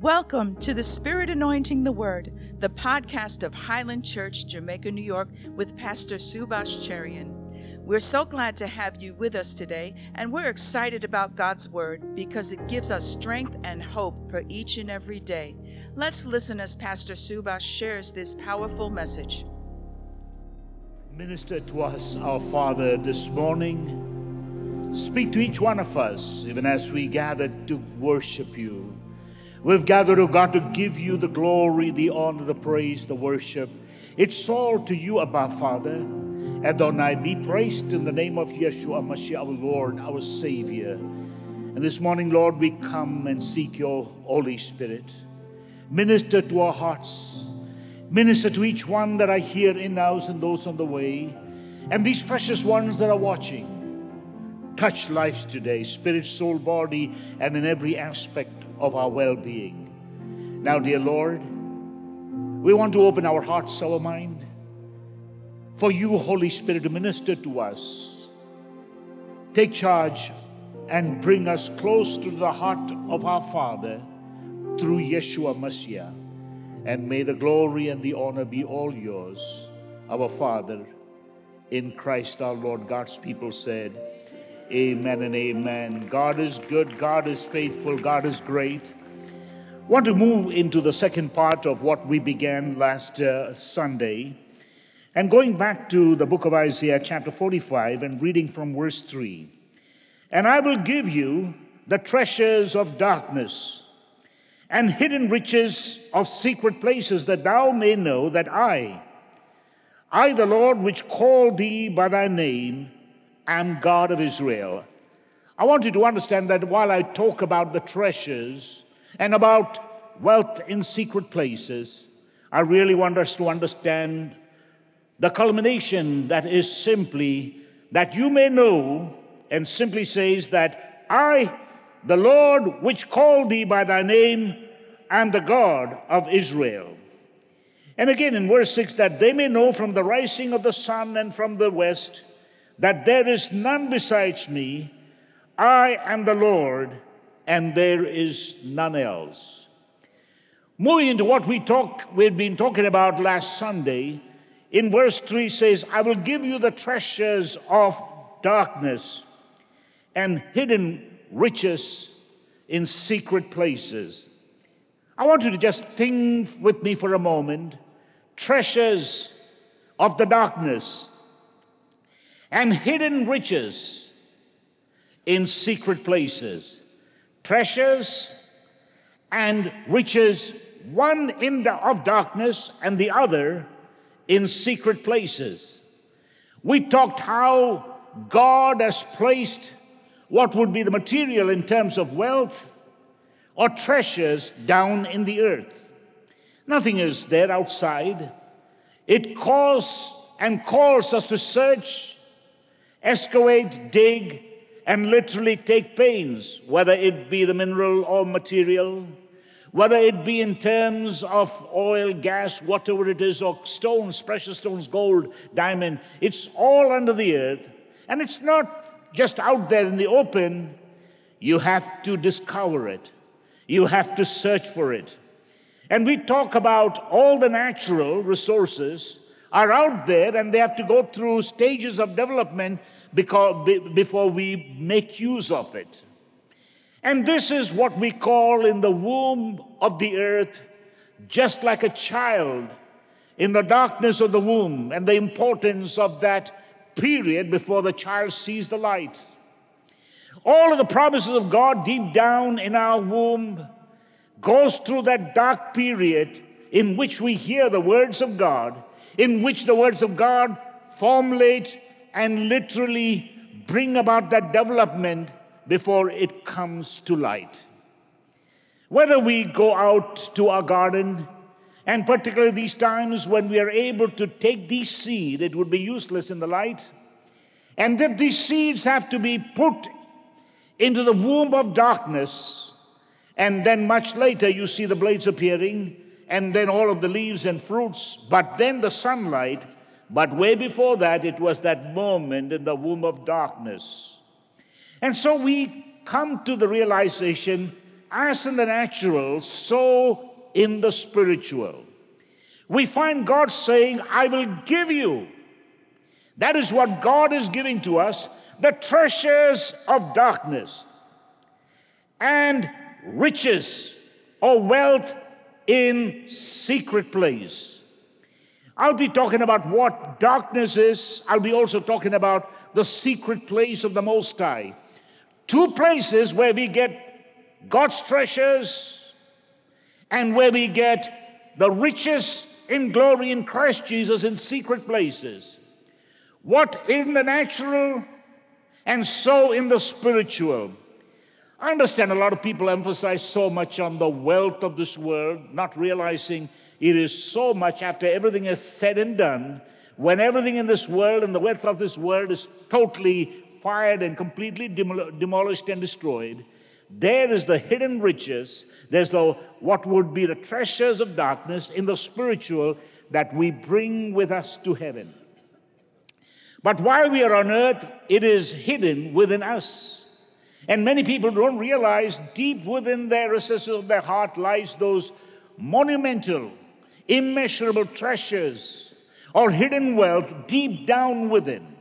Welcome to the Spirit Anointing the Word, the podcast of Highland Church, Jamaica, New York, with Pastor Subash Cherian. We're so glad to have you with us today, and we're excited about God's Word because it gives us strength and hope for each and every day. Let's listen as Pastor Subash shares this powerful message. Minister to us, our Father, this morning. Speak to each one of us, even as we gather to worship you. We've gathered, oh God, to give you the glory, the honor, the praise, the worship. It's all to you, Abba, Father. Adonai, be praised in the name of Yeshua Mashiach, our Lord, our Savior. And this morning, Lord, we come and seek your Holy Spirit. Minister to our hearts. Minister to each one that I hear in house and those on the way. And these precious ones that are watching. Touch lives today, spirit, soul, body, and in every aspect of our well being. Now, dear Lord, we want to open our hearts, our mind, for you, Holy Spirit, to minister to us. Take charge and bring us close to the heart of our Father through Yeshua Messiah. And may the glory and the honor be all yours, our Father, in Christ our Lord. God's people said, Amen and amen. God is good, God is faithful, God is great. Want to move into the second part of what we began last uh, Sunday. And going back to the book of Isaiah, chapter 45, and reading from verse 3. And I will give you the treasures of darkness and hidden riches of secret places, that thou may know that I, I, the Lord, which called thee by thy name, am God of Israel. I want you to understand that while I talk about the treasures and about wealth in secret places, I really want us to understand the culmination that is simply that you may know, and simply says that I, the Lord, which called thee by thy name, am the God of Israel. And again in verse 6 that they may know from the rising of the sun and from the west that there is none besides me. I am the Lord, and there is none else. Moving into what we talk, we've been talking about last Sunday, in verse 3 says, I will give you the treasures of darkness and hidden riches in secret places. I want you to just think with me for a moment treasures of the darkness and hidden riches in secret places, treasures and riches, one in the, of darkness and the other in secret places. We talked how God has placed what would be the material in terms of wealth or treasures down in the earth. Nothing is there outside. It calls and calls us to search excavate, dig, and literally take pains, whether it be the mineral or material, whether it be in terms of oil, gas, whatever it is, or stones, precious stones, gold, diamond, it's all under the earth. And it's not just out there in the open. You have to discover it, you have to search for it. And we talk about all the natural resources are out there and they have to go through stages of development before we make use of it. And this is what we call in the womb of the earth, just like a child in the darkness of the womb, and the importance of that period before the child sees the light. All of the promises of God deep down in our womb goes through that dark period in which we hear the words of God, in which the words of God formulate and literally bring about that development before it comes to light. Whether we go out to our garden, and particularly these times when we are able to take these seed, it would be useless in the light, and that these seeds have to be put into the womb of darkness, and then much later you see the blades appearing, and then all of the leaves and fruits, but then the sunlight but way before that, it was that moment in the womb of darkness. And so we come to the realization as in the natural, so in the spiritual. We find God saying, I will give you. That is what God is giving to us the treasures of darkness and riches or wealth in secret place. I'll be talking about what darkness is. I'll be also talking about the secret place of the Most High. Two places where we get God's treasures and where we get the riches in glory in Christ Jesus in secret places. What in the natural and so in the spiritual. I understand a lot of people emphasize so much on the wealth of this world, not realizing it is so much after everything is said and done, when everything in this world and the wealth of this world is totally fired and completely demolished and destroyed. There is the hidden riches, there's the what would be the treasures of darkness in the spiritual that we bring with us to heaven. But while we are on earth, it is hidden within us. And many people don't realize deep within their recesses of their heart lies those monumental, immeasurable treasures or hidden wealth deep down within.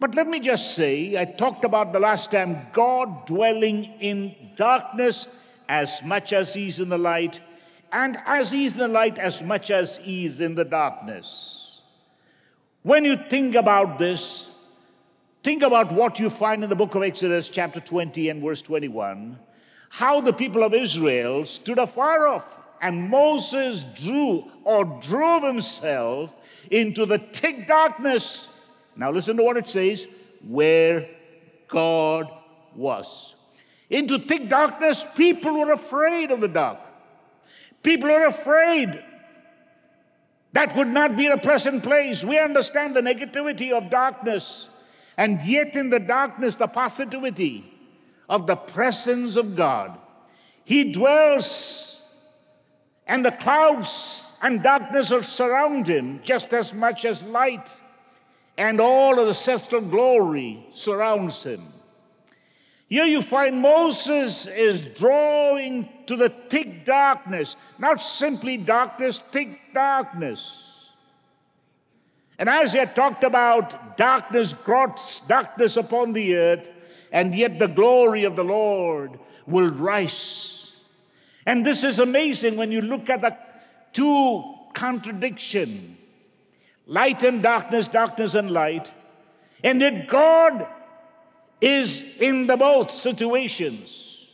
But let me just say, I talked about the last time God dwelling in darkness as much as He's in the light, and as He's in the light as much as He's in the darkness. When you think about this, Think about what you find in the book of Exodus, chapter 20 and verse 21. How the people of Israel stood afar off, and Moses drew or drove himself into the thick darkness. Now, listen to what it says where God was. Into thick darkness, people were afraid of the dark. People are afraid. That would not be a pleasant place. We understand the negativity of darkness. And yet, in the darkness, the positivity of the presence of God. He dwells, and the clouds and darkness are surround him just as much as light, and all of the celestial glory surrounds him. Here you find Moses is drawing to the thick darkness, not simply darkness, thick darkness. And had talked about darkness, grots, darkness upon the earth, and yet the glory of the Lord will rise. And this is amazing when you look at the two contradiction light and darkness, darkness and light. And that God is in the both situations.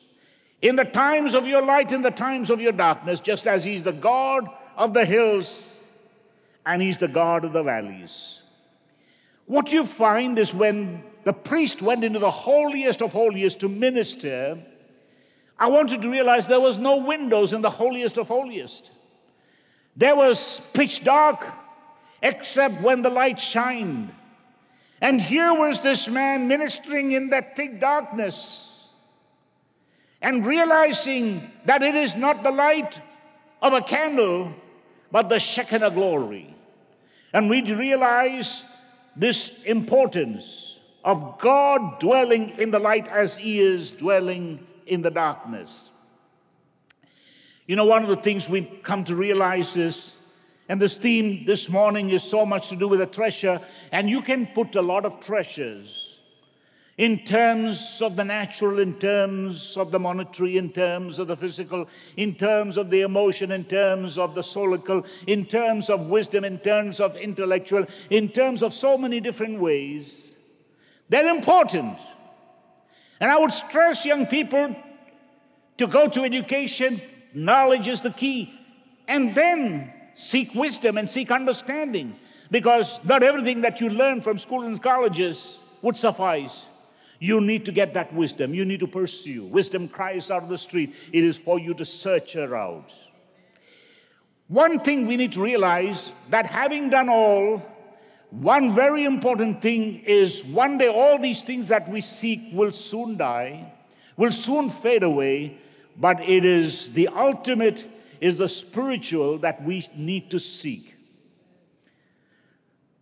In the times of your light, in the times of your darkness, just as He's the God of the hills and he's the God of the valleys. What you find is when the priest went into the holiest of holiest to minister, I wanted to realize there was no windows in the holiest of holiest. There was pitch dark except when the light shined. And here was this man ministering in that thick darkness and realizing that it is not the light of a candle, but the Shekinah glory. And we realize this importance of God dwelling in the light as He is dwelling in the darkness. You know, one of the things we come to realize is, and this theme this morning is so much to do with a treasure, and you can put a lot of treasures in terms of the natural, in terms of the monetary, in terms of the physical, in terms of the emotion, in terms of the solical, in terms of wisdom, in terms of intellectual, in terms of so many different ways. They're important. And I would stress young people to go to education, knowledge is the key, and then seek wisdom and seek understanding because not everything that you learn from schools and colleges would suffice. You need to get that wisdom. You need to pursue. Wisdom cries out of the street. It is for you to search her out. One thing we need to realize that having done all, one very important thing is one day all these things that we seek will soon die, will soon fade away, but it is the ultimate, is the spiritual that we need to seek.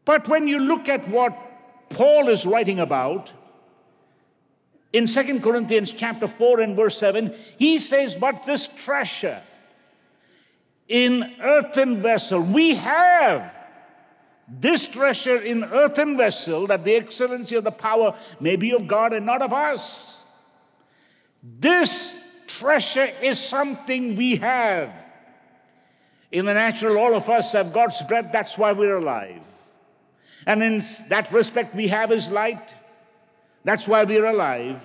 But when you look at what Paul is writing about, in Second Corinthians chapter 4 and verse 7, he says, But this treasure in earthen vessel, we have this treasure in earthen vessel, that the excellency of the power may be of God and not of us. This treasure is something we have. In the natural, all of us have God's breath, that's why we're alive. And in that respect, we have His light, that's why we're alive.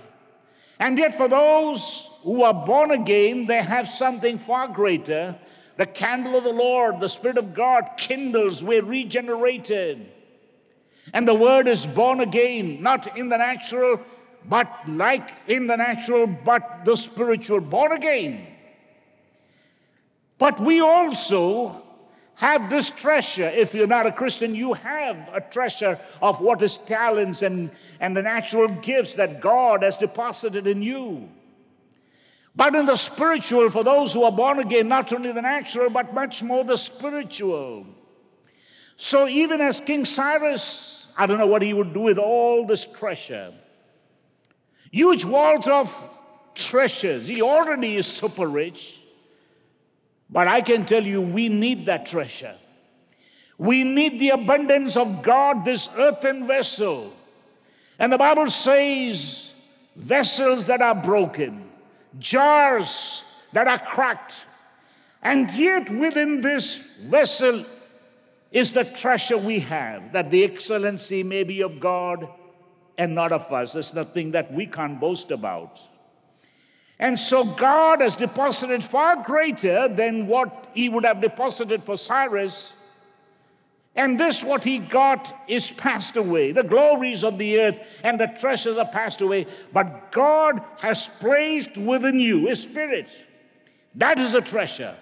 And yet, for those who are born again, they have something far greater. The candle of the Lord, the Spirit of God kindles, we're regenerated. And the word is born again, not in the natural, but like in the natural, but the spiritual, born again. But we also have this treasure. If you're not a Christian, you have a treasure of what is talents and, and the natural gifts that God has deposited in you. But in the spiritual, for those who are born again, not only the natural, but much more the spiritual. So even as King Cyrus, I don't know what he would do with all this treasure. Huge vault of treasures. He already is super rich. But I can tell you, we need that treasure. We need the abundance of God, this earthen vessel. And the Bible says, vessels that are broken, jars that are cracked. And yet, within this vessel is the treasure we have, that the excellency may be of God and not of us. There's nothing that we can't boast about. And so God has deposited far greater than what he would have deposited for Cyrus. And this, what he got, is passed away. The glories of the earth and the treasures are passed away. But God has placed within you his spirit. That is a treasure.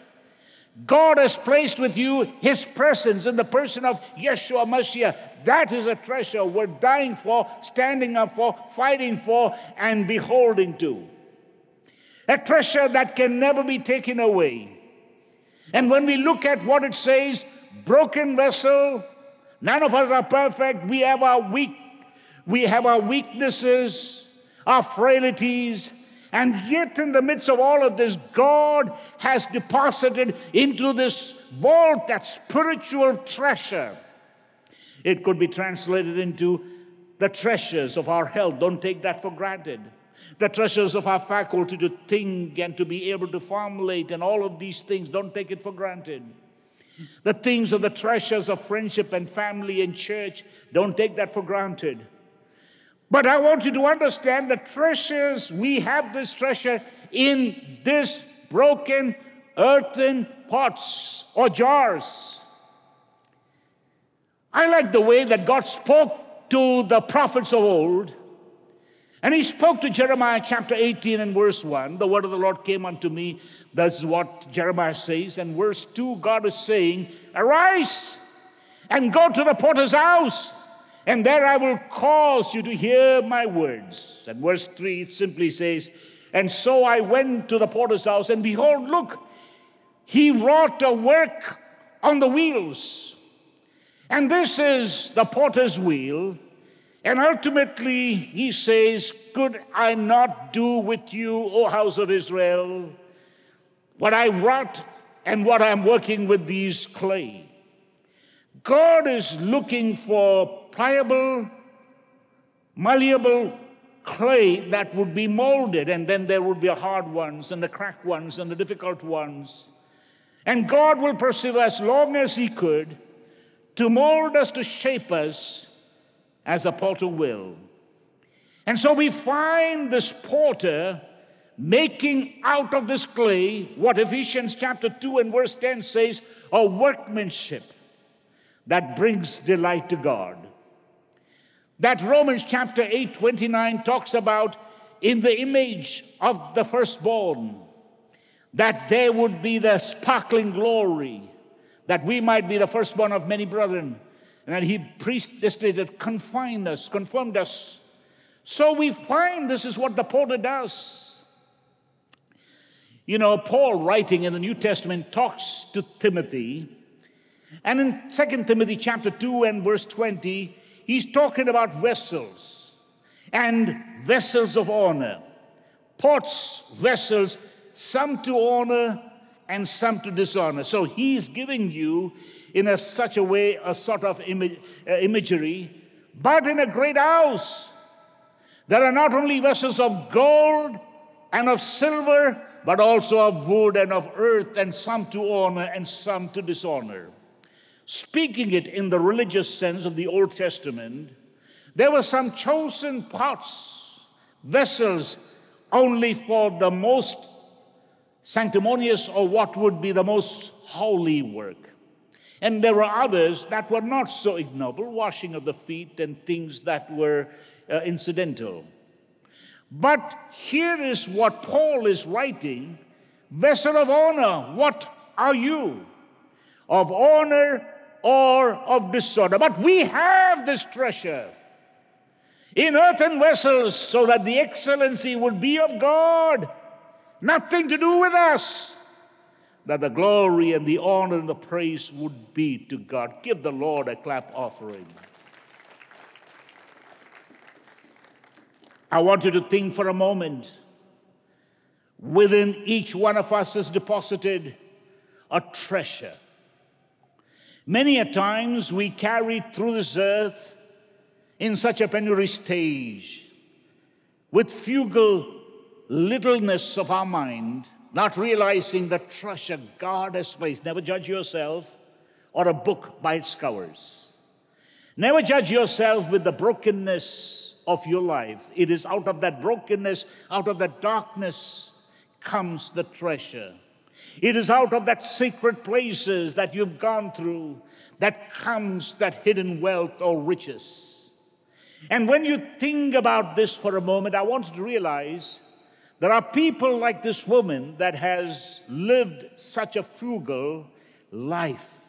God has placed with you his presence in the person of Yeshua Mashiach. That is a treasure we're dying for, standing up for, fighting for, and beholding to a treasure that can never be taken away. And when we look at what it says, broken vessel, none of us are perfect. We have our weak, we have our weaknesses, our frailties, and yet in the midst of all of this, God has deposited into this vault that spiritual treasure. It could be translated into the treasures of our health. Don't take that for granted the treasures of our faculty to think and to be able to formulate, and all of these things. Don't take it for granted. The things of the treasures of friendship and family and church, don't take that for granted. But I want you to understand the treasures, we have this treasure in this broken earthen pots or jars. I like the way that God spoke to the prophets of old and he spoke to Jeremiah chapter 18 and verse 1. The word of the Lord came unto me. That's what Jeremiah says. And verse 2, God is saying, Arise and go to the potter's house, and there I will cause you to hear my words. And verse 3, it simply says, And so I went to the potter's house, and behold, look, he wrought a work on the wheels. And this is the potter's wheel and ultimately, he says, Could I not do with you, O house of Israel, what I wrought and what I'm working with these clay? God is looking for pliable, malleable clay that would be molded, and then there would be hard ones, and the cracked ones, and the difficult ones. And God will persevere as long as He could to mold us, to shape us as a potter will. And so we find this potter making out of this clay what Ephesians chapter 2 and verse 10 says a workmanship that brings delight to God. That Romans chapter 8 29 talks about in the image of the firstborn, that there would be the sparkling glory, that we might be the firstborn of many brethren. And that he preached this day that confined us, confirmed us. So we find this is what the potter does. You know, Paul, writing in the New Testament, talks to Timothy. And in 2 Timothy chapter 2 and verse 20, he's talking about vessels. and vessels of honor. Pots, vessels, some to honor and some to dishonor. So he's giving you, in a, such a way, a sort of uh, imagery, but in a great house. There are not only vessels of gold and of silver, but also of wood and of earth, and some to honor and some to dishonor. Speaking it in the religious sense of the Old Testament, there were some chosen pots, vessels only for the most sanctimonious or what would be the most holy work. And there were others that were not so ignoble, washing of the feet and things that were uh, incidental. But here is what Paul is writing Vessel of honor, what are you? Of honor or of dishonor. But we have this treasure in earthen vessels so that the excellency would be of God, nothing to do with us. That the glory and the honor and the praise would be to God. Give the Lord a clap offering. I want you to think for a moment. Within each one of us is deposited a treasure. Many a times we carry through this earth in such a penury stage with fugal littleness of our mind, not realizing the treasure God has placed. Never judge yourself or a book by its covers. Never judge yourself with the brokenness of your life. It is out of that brokenness, out of that darkness comes the treasure. It is out of that secret places that you've gone through that comes that hidden wealth or riches. And when you think about this for a moment, I want you to realize there are people like this woman that has lived such a frugal life,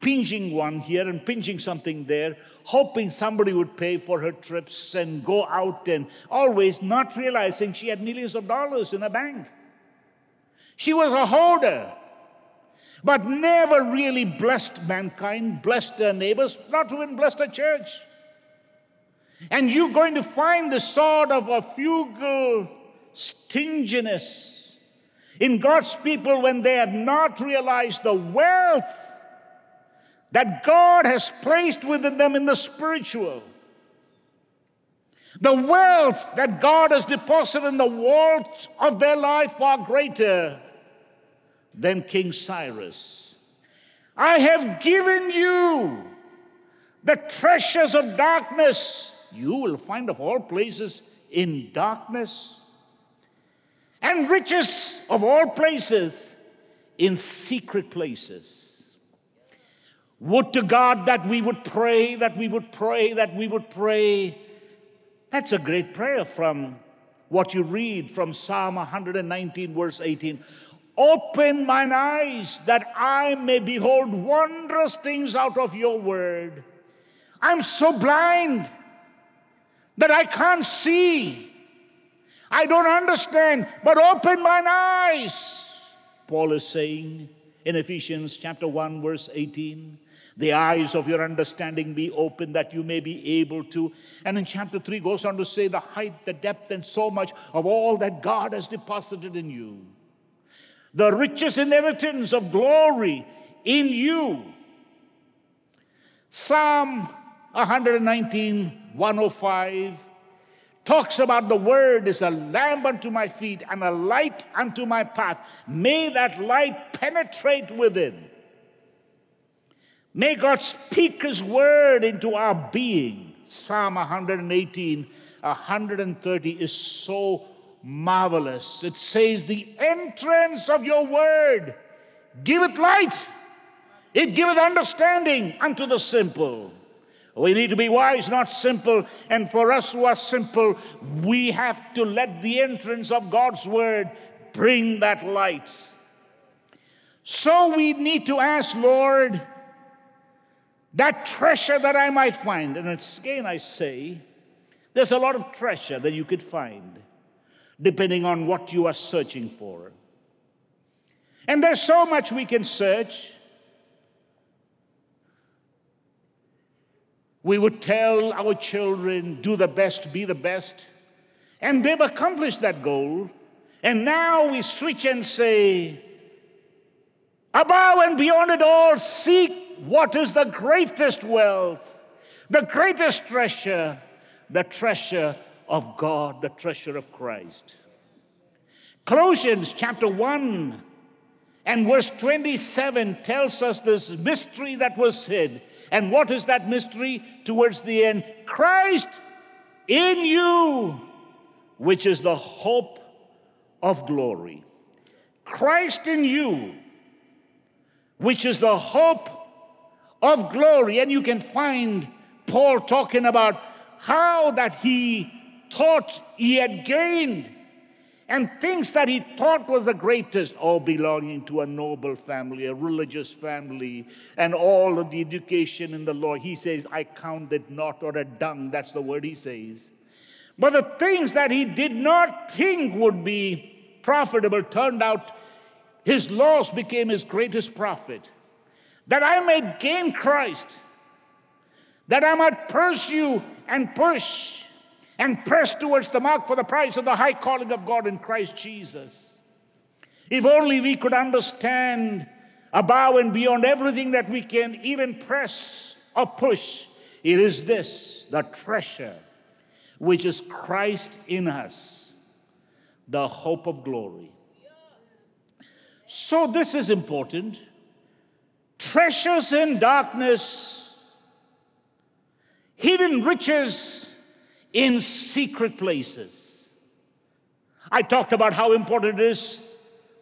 pinching one here and pinching something there, hoping somebody would pay for her trips and go out and always not realizing she had millions of dollars in a bank. She was a hoarder, but never really blessed mankind, blessed her neighbors, not even blessed her church. And you're going to find the sort of a frugal stinginess in God's people when they have not realized the wealth that God has placed within them in the spiritual. The wealth that God has deposited in the vault of their life far greater than King Cyrus. I have given you the treasures of darkness. You will find of all places in darkness, and riches of all places in secret places. Would to God that we would pray, that we would pray, that we would pray. That's a great prayer from what you read from Psalm 119, verse 18. Open mine eyes that I may behold wondrous things out of your word. I'm so blind that I can't see. I don't understand, but open mine eyes. Paul is saying in Ephesians chapter 1, verse 18 the eyes of your understanding be open that you may be able to. And in chapter 3 goes on to say the height, the depth, and so much of all that God has deposited in you. The richest inheritance of glory in you. Psalm 119, 105 talks about the word is a lamp unto my feet and a light unto my path. May that light penetrate within. May God speak His word into our being. Psalm 118, 130 is so marvelous. It says, The entrance of your word giveth light, it giveth understanding unto the simple. We need to be wise, not simple. And for us who are simple, we have to let the entrance of God's word bring that light. So we need to ask, Lord, that treasure that I might find. And again, I say, there's a lot of treasure that you could find depending on what you are searching for. And there's so much we can search. We would tell our children, do the best, be the best. And they've accomplished that goal. And now we switch and say, above and beyond it all, seek what is the greatest wealth, the greatest treasure, the treasure of God, the treasure of Christ. Colossians chapter 1 and verse 27 tells us this mystery that was hid. And what is that mystery towards the end? Christ in you, which is the hope of glory. Christ in you, which is the hope of glory. And you can find Paul talking about how that he thought he had gained and things that he thought was the greatest, all belonging to a noble family, a religious family, and all of the education in the law. He says, I counted not or a dung. That's the word he says. But the things that he did not think would be profitable turned out his loss became his greatest profit. That I might gain Christ, that I might pursue and push and press towards the mark for the prize of the high calling of God in Christ Jesus. If only we could understand above and beyond everything that we can even press or push, it is this the treasure which is Christ in us, the hope of glory. So, this is important. Treasures in darkness, hidden riches in secret places. I talked about how important it is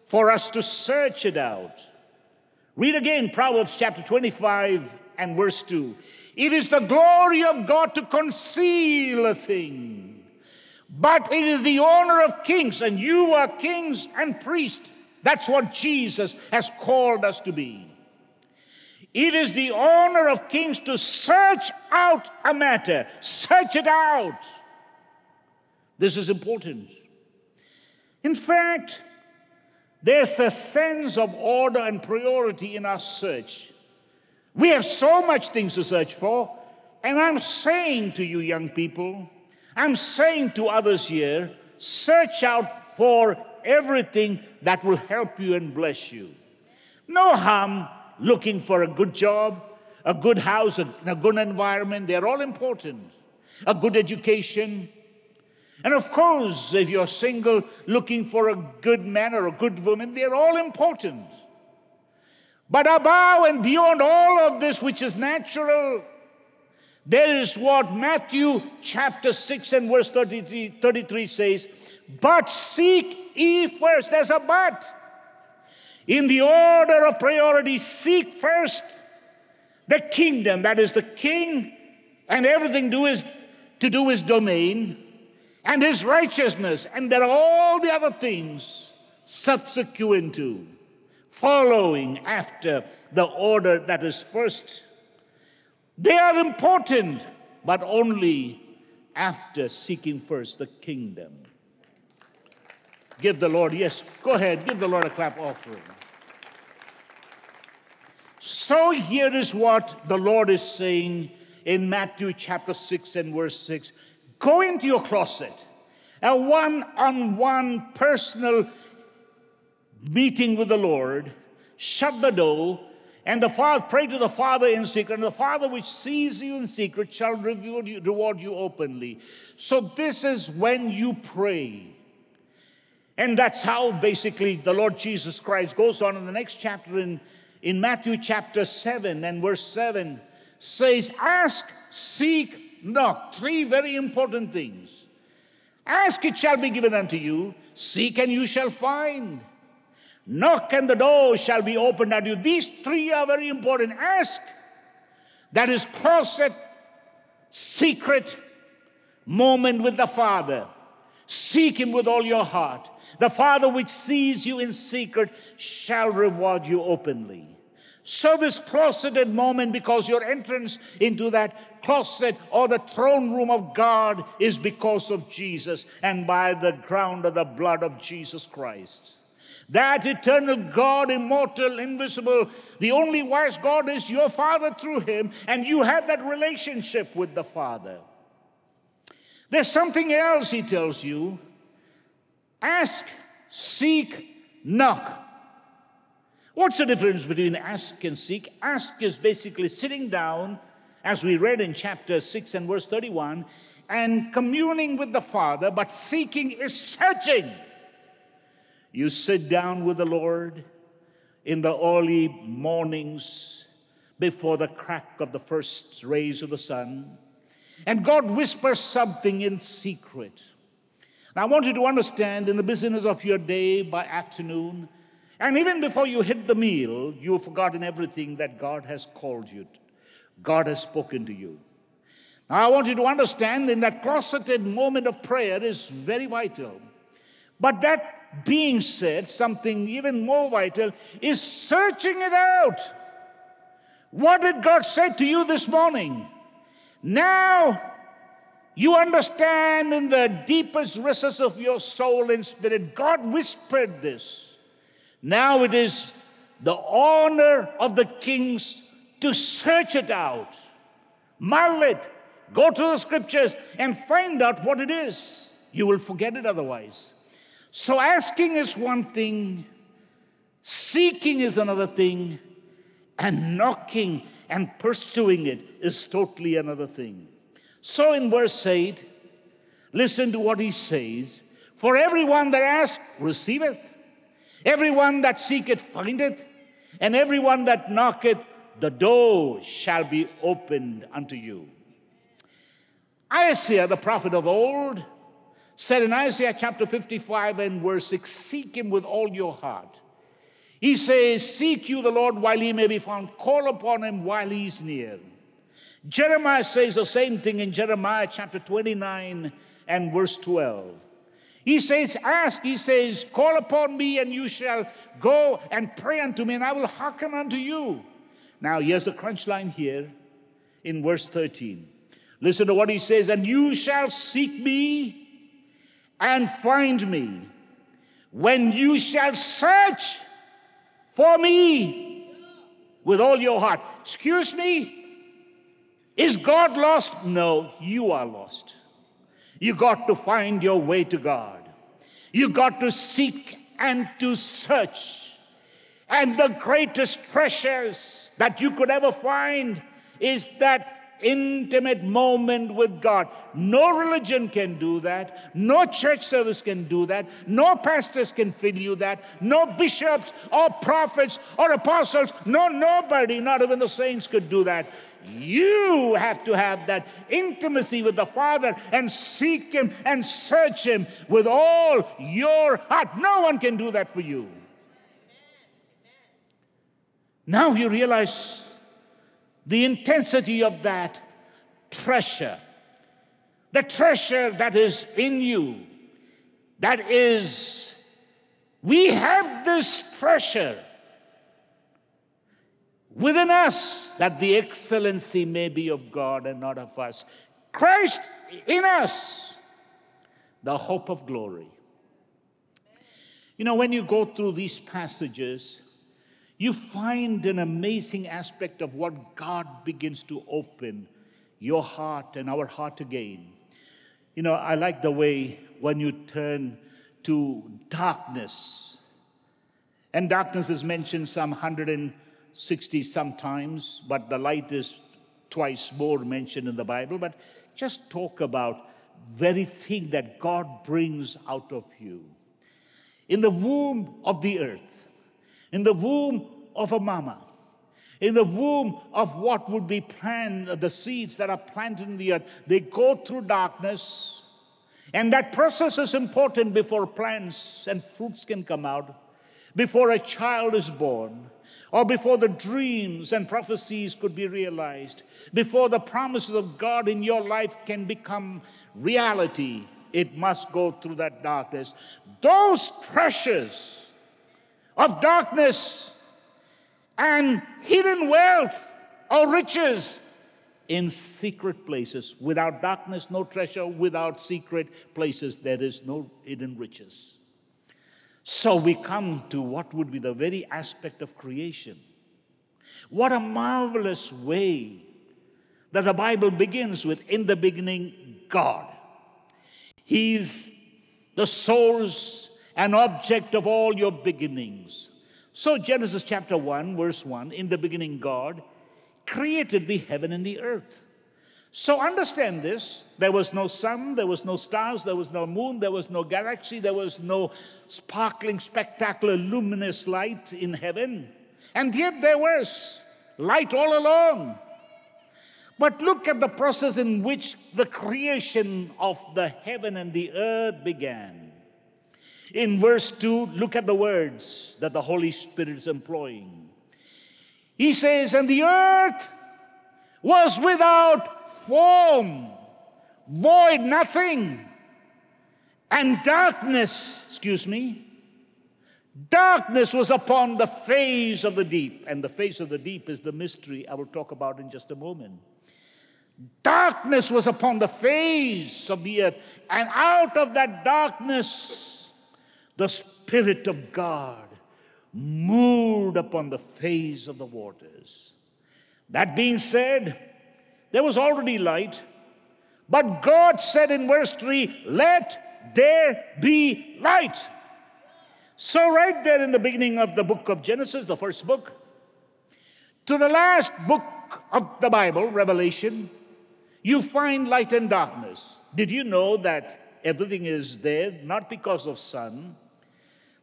for us to search it out. Read again Proverbs chapter 25 and verse 2. It is the glory of God to conceal a thing, but it is the honor of kings, and you are kings and priests. That's what Jesus has called us to be. It is the honor of kings to search out a matter, search it out. This is important. In fact, there's a sense of order and priority in our search. We have so much things to search for, and I'm saying to you, young people, I'm saying to others here, search out for everything that will help you and bless you. No harm looking for a good job, a good house, a, a good environment, they're all important. A good education. And of course, if you're single, looking for a good man or a good woman, they're all important. But above and beyond all of this, which is natural, there is what Matthew chapter 6 and verse 33, 33 says, But seek ye first. There's a but. In the order of priority, seek first the kingdom, that is the king and everything do is, to do his domain, and his righteousness, and there are all the other things subsequent to, following after the order that is first. They are important, but only after seeking first the kingdom. Give the Lord, yes, go ahead, give the Lord a clap offering. So here is what the Lord is saying in Matthew chapter 6 and verse 6. Go into your closet, a one on one personal meeting with the Lord, shut the door, and the Father, pray to the Father in secret, and the Father which sees you in secret shall reward you, reward you openly. So, this is when you pray. And that's how basically the Lord Jesus Christ goes on in the next chapter in, in Matthew chapter 7 and verse 7 says, Ask, seek, knock. Three very important things. Ask, it shall be given unto you. Seek, and you shall find. Knock, and the door shall be opened unto you. These three are very important. Ask, that is closet, secret moment with the Father. Seek Him with all your heart. The Father which sees you in secret shall reward you openly. So, this closeted moment, because your entrance into that closet or the throne room of God is because of Jesus and by the ground of the blood of Jesus Christ. That eternal God, immortal, invisible, The only wise God is your Father through him, and you have that relationship with the Father. There's something else he tells you ask, seek, knock. What's the difference between ask and seek? Ask is basically sitting down, as we read in chapter 6 and verse 31, and communing with the Father, but seeking is searching. You sit down with the Lord in the early mornings before the crack of the first rays of the sun, and God whispers something in secret. Now, I want you to understand in the business of your day by afternoon, and even before you hit the meal, you've forgotten everything that God has called you to. God has spoken to you. Now, I want you to understand in that closeted moment of prayer is very vital. But that being said, something even more vital is searching it out. What did God say to you this morning? Now you understand in the deepest recesses of your soul and spirit, God whispered this. Now it is the honor of the kings to search it out, mull it, go to the scriptures, and find out what it is. You will forget it otherwise. So, asking is one thing, seeking is another thing, and knocking and pursuing it is totally another thing. So, in verse 8, listen to what he says For everyone that asks, receiveth Everyone that seeketh findeth, and everyone that knocketh, the door shall be opened unto you. Isaiah, the prophet of old, said in Isaiah chapter 55 and verse 6 Seek him with all your heart. He says, Seek you the Lord while he may be found, call upon him while he is near. Jeremiah says the same thing in Jeremiah chapter 29 and verse 12. He says, Ask, he says, Call upon me, and you shall go and pray unto me, and I will hearken unto you. Now, here's a crunch line here in verse 13. Listen to what he says, and you shall seek me and find me when you shall search for me with all your heart. Excuse me? Is God lost? No, you are lost. You got to find your way to God. You got to seek and to search. And the greatest treasures that you could ever find is that intimate moment with God. No religion can do that. No church service can do that. No pastors can fill you that. No bishops or prophets or apostles. No, nobody, not even the saints, could do that. You have to have that intimacy with the Father and seek Him and search Him with all your heart. No one can do that for you. Now you realize the intensity of that treasure, the treasure that is in you. That is, we have this treasure within us, that the excellency may be of God and not of us. Christ in us, the hope of glory. You know, when you go through these passages, you find an amazing aspect of what God begins to open your heart and our heart again. You know, I like the way when you turn to darkness, and darkness is mentioned some 100 60 sometimes, but the light is twice more mentioned in the Bible. But just talk about very thing that God brings out of you. In the womb of the earth, in the womb of a mama, in the womb of what would be planted, the seeds that are planted in the earth, they go through darkness. And that process is important before plants and fruits can come out, before a child is born or before the dreams and prophecies could be realized, before the promises of God in your life can become reality, it must go through that darkness. Those treasures of darkness and hidden wealth or riches in secret places. Without darkness, no treasure. Without secret places, there is no hidden riches. So we come to what would be the very aspect of creation. What a marvelous way that the Bible begins with in the beginning, God. He's the source and object of all your beginnings. So, Genesis chapter 1, verse 1 in the beginning, God created the heaven and the earth. So, understand this there was no sun, there was no stars, there was no moon, there was no galaxy, there was no sparkling, spectacular, luminous light in heaven. And yet there was light all along. But look at the process in which the creation of the heaven and the earth began. In verse 2, look at the words that the Holy Spirit is employing. He says, And the earth was without form, void, nothing, and darkness, excuse me, darkness was upon the face of the deep. And the face of the deep is the mystery I will talk about in just a moment. Darkness was upon the face of the earth, and out of that darkness, the Spirit of God moved upon the face of the waters. That being said, there was already light, but God said in verse 3, Let there be light. So, right there in the beginning of the book of Genesis, the first book, to the last book of the Bible, Revelation, you find light and darkness. Did you know that everything is there not because of sun,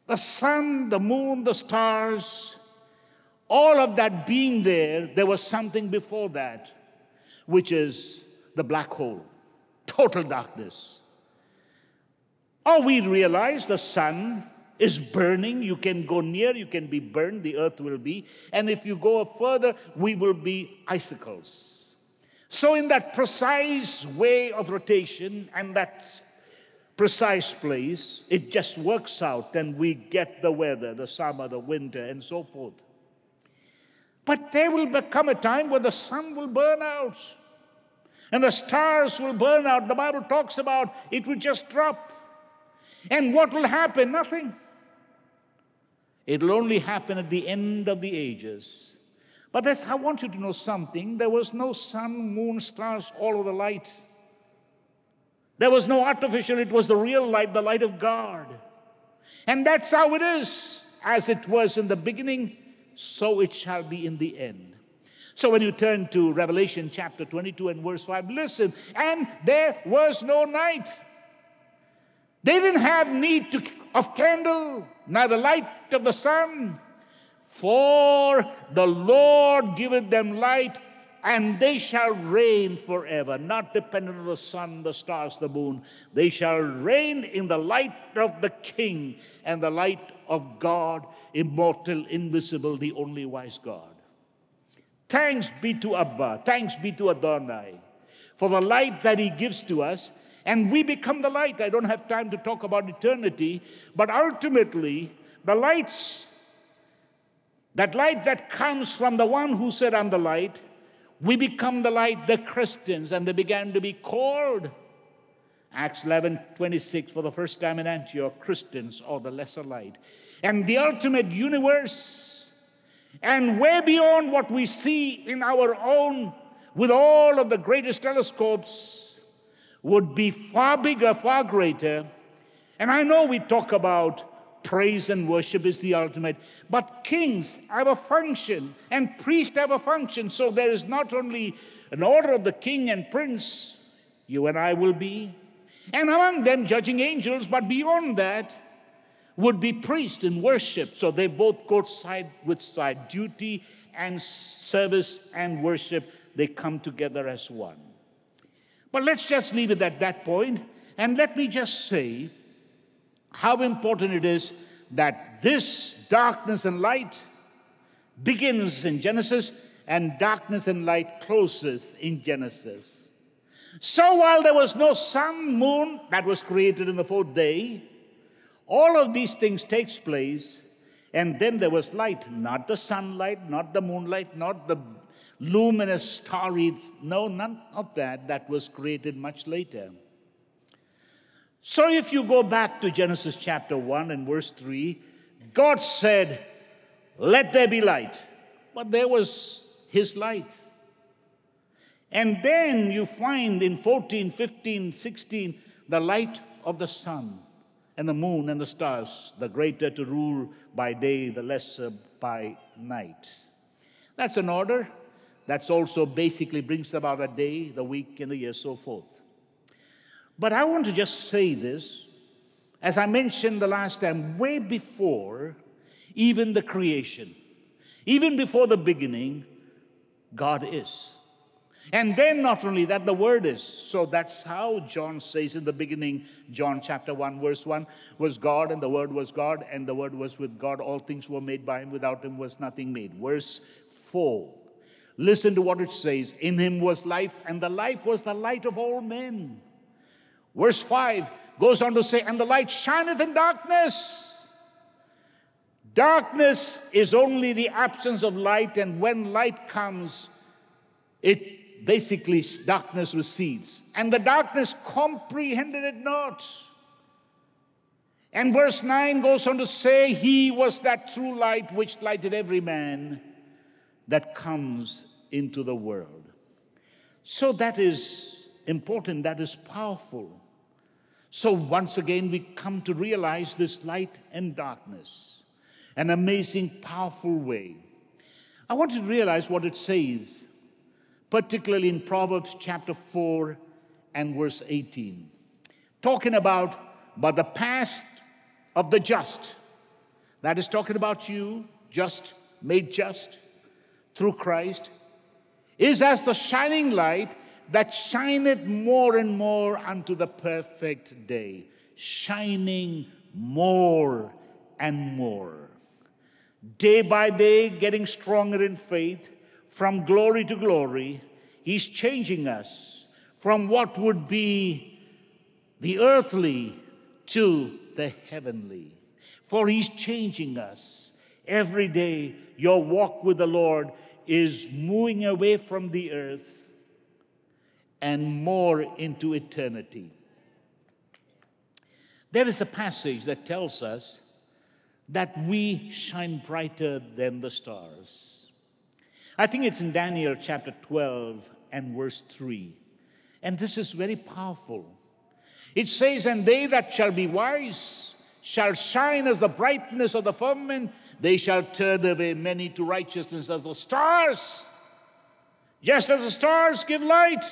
the sun, the moon, the stars, all of that being there, there was something before that, which is the black hole, total darkness. Oh, we realize the sun is burning. You can go near, you can be burned, the earth will be. And if you go further, we will be icicles. So, in that precise way of rotation and that precise place, it just works out and we get the weather, the summer, the winter, and so forth. But there will become a time where the sun will burn out and the stars will burn out. The Bible talks about it will just drop. And what will happen? Nothing. It'll only happen at the end of the ages. But I want you to know something. There was no sun, moon, stars, all of the light. There was no artificial, it was the real light, the light of God. And that's how it is. As it was in the beginning, so it shall be in the end. So when you turn to Revelation chapter 22 and verse 5, listen, and there was no night. They didn't have need to, of candle, neither light of the sun, for the Lord giveth them light, and they shall reign forever, not dependent on the sun, the stars, the moon. They shall reign in the light of the King and the light of God, immortal, invisible, the only wise God. Thanks be to Abba, thanks be to Adonai for the light that He gives to us, and we become the light. I don't have time to talk about eternity, but ultimately, the lights, that light that comes from the one who said, I'm the light, we become the light, the Christians, and they began to be called. Acts 11 26, for the first time in Antioch, Christians or the lesser light. And the ultimate universe, and way beyond what we see in our own, with all of the greatest telescopes, would be far bigger, far greater. And I know we talk about praise and worship is the ultimate. But kings have a function and priests have a function. So there is not only an order of the king and prince, you and I will be, and among them judging angels, but beyond that would be priest in worship. So they both go side with side. Duty and service and worship, they come together as one. But let's just leave it at that point, and let me just say how important it is that this darkness and light begins in Genesis and darkness and light closes in Genesis. So while there was no sun, moon that was created in the fourth day, all of these things takes place and then there was light, not the sunlight, not the moonlight, not the luminous starry, no, none of that. That was created much later. So if you go back to Genesis chapter 1 and verse 3, God said, Let there be light. but there was his light. And then you find in 14, 15, 16, the light of the sun and the moon and the stars, the greater to rule by day, the lesser by night. That's an order. That's also basically brings about a day, the week, and the year, so forth. But I want to just say this, as I mentioned the last time, way before even the creation, even before the beginning, God is. And then, not only that, the Word is. So that's how John says in the beginning, John chapter 1, verse 1 was God, and the Word was God, and the Word was with God. All things were made by Him. Without Him was nothing made. Verse 4. Listen to what it says In Him was life, and the life was the light of all men. Verse 5 goes on to say, And the light shineth in darkness. Darkness is only the absence of light, and when light comes, it basically darkness recedes. And the darkness comprehended it not. And verse 9 goes on to say, He was that true light which lighted every man that comes into the world. So that is important, that is powerful. So once again, we come to realize this light and darkness, an amazing, powerful way. I want you to realize what it says particularly in Proverbs chapter 4 and verse 18, talking about but the past of the just. That is talking about you, just, made just through Christ, is as the shining light that shineth more and more unto the perfect day, shining more and more. Day by day, getting stronger in faith, from glory to glory. He's changing us from what would be the earthly to the heavenly. For He's changing us. Every day, your walk with the Lord is moving away from the earth and more into eternity. There is a passage that tells us that we shine brighter than the stars. I think it's in Daniel chapter 12 and verse 3. And this is very powerful. It says, And they that shall be wise shall shine as the brightness of the firmament, they shall turn away many to righteousness as the stars. Just as the stars give light,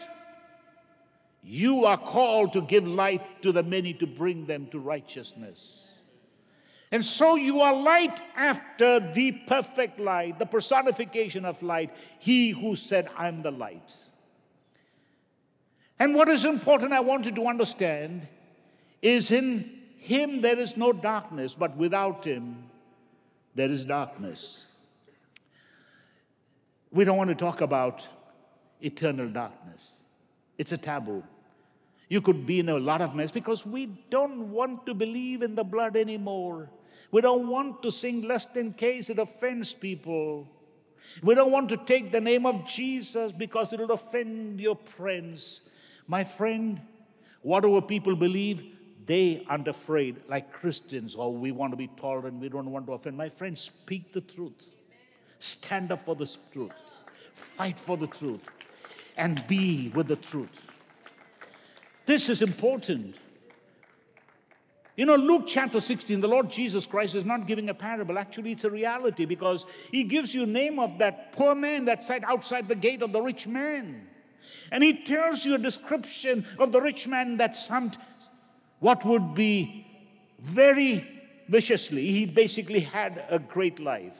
you are called to give light to the many to bring them to righteousness. And so you are light after the perfect light, the personification of light, he who said, I'm the light. And what is important, I want you to understand, is in him there is no darkness, but without him there is darkness. We don't want to talk about eternal darkness, it's a taboo. You could be in a lot of mess because we don't want to believe in the blood anymore. We don't want to sing lest in case it offends people. We don't want to take the name of Jesus because it will offend your friends. My friend, whatever people believe, they aren't afraid, like Christians, or oh, we want to be tolerant, we don't want to offend. My friend, speak the truth. Stand up for the truth. Fight for the truth. And be with the truth. This is important. You know, Luke chapter 16, the Lord Jesus Christ is not giving a parable. Actually, it's a reality because he gives you name of that poor man that sat outside the gate of the rich man. And he tells you a description of the rich man that summed what would be very viciously. He basically had a great life.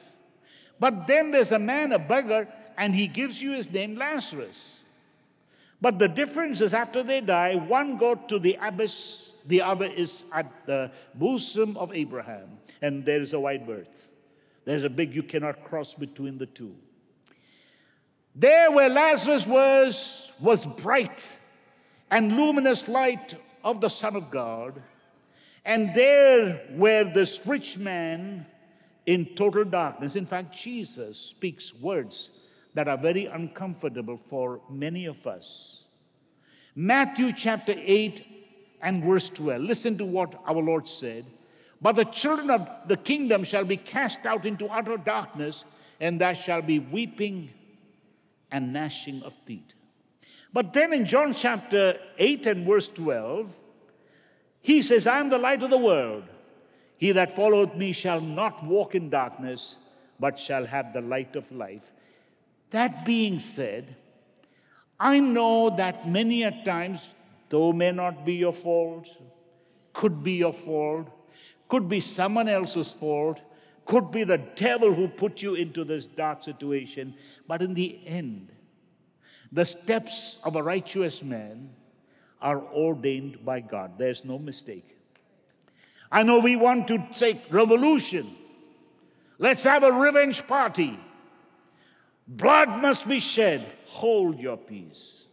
But then there's a man, a beggar, and he gives you his name, Lazarus. But the difference is after they die, one goes to the abyss, the other is at the bosom of Abraham, and there is a wide berth. There's a big, you cannot cross between the two. There where Lazarus was, was bright and luminous light of the Son of God. And there where this rich man in total darkness, in fact, Jesus speaks words that are very uncomfortable for many of us. Matthew chapter 8 and verse 12. Listen to what our Lord said. But the children of the kingdom shall be cast out into utter darkness. and there shall be weeping and gnashing of teeth. But then in John chapter 8 and verse 12, he says, I am the light of the world. He that followeth me shall not walk in darkness, but shall have the light of life. That being said, I know that many a times, though may not be your fault, could be your fault, could be someone else's fault, could be the devil who put you into this dark situation, but in the end, the steps of a righteous man are ordained by God. There's no mistake. I know we want to take revolution. Let's have a revenge party. Blood must be shed. Hold your peace.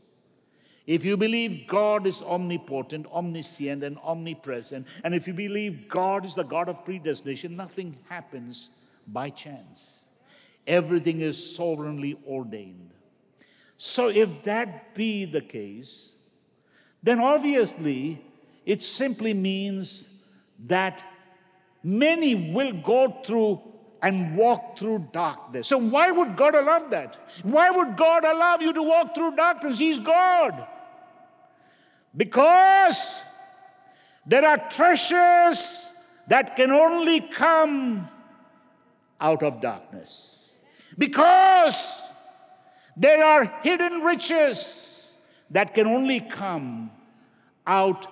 If you believe God is omnipotent, omniscient, and omnipresent, and if you believe God is the God of predestination, nothing happens by chance. Everything is sovereignly ordained. So, if that be the case, then obviously it simply means that many will go through and walk through darkness. So, why would God allow that? Why would God allow you to walk through darkness? He's God. Because there are treasures that can only come out of darkness. Because there are hidden riches that can only come out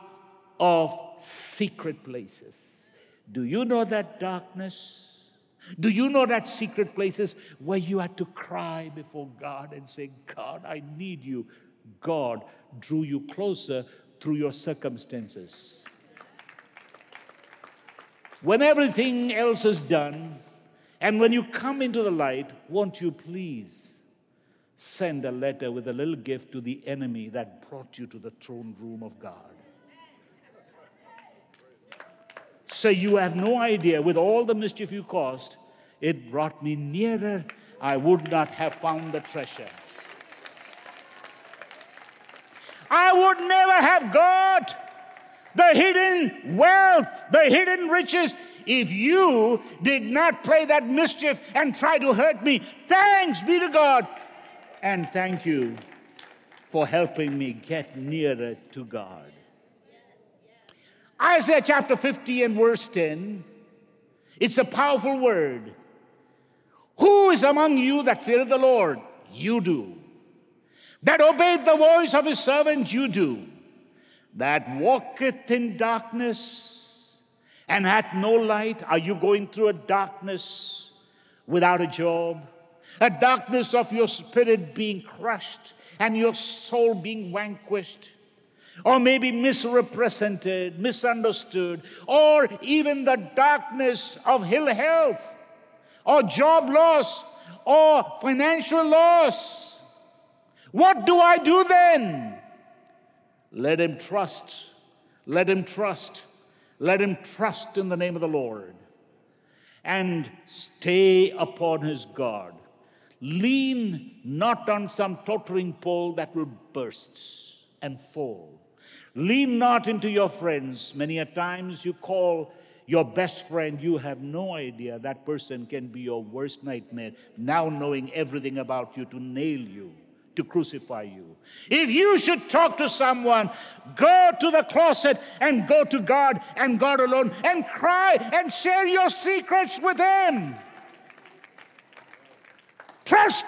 of secret places. Do you know that darkness? Do you know that secret places where you had to cry before God and say, God, I need you? God drew you closer through your circumstances. When everything else is done, and when you come into the light, won't you please send a letter with a little gift to the enemy that brought you to the throne room of God? So you have no idea, with all the mischief you caused, it brought me nearer. I would not have found the treasure. I would never have got the hidden wealth, the hidden riches, if you did not play that mischief and try to hurt me. Thanks be to God. And thank you for helping me get nearer to God. Isaiah chapter 50 and verse 10, it's a powerful word. Who is among you that fear the Lord? You do that obeyed the voice of his servant you do, that walketh in darkness and hath no light. Are you going through a darkness without a job? A darkness of your spirit being crushed and your soul being vanquished? Or maybe misrepresented, misunderstood, or even the darkness of ill health, or job loss, or financial loss what do I do then? Let him trust. Let him trust. Let him trust in the name of the Lord and stay upon his God. Lean not on some tottering pole that will burst and fall. Lean not into your friends. Many a times you call your best friend, you have no idea that person can be your worst nightmare, now knowing everything about you to nail you to crucify you. If you should talk to someone, go to the closet and go to God and God alone and cry and share your secrets with Him. Trust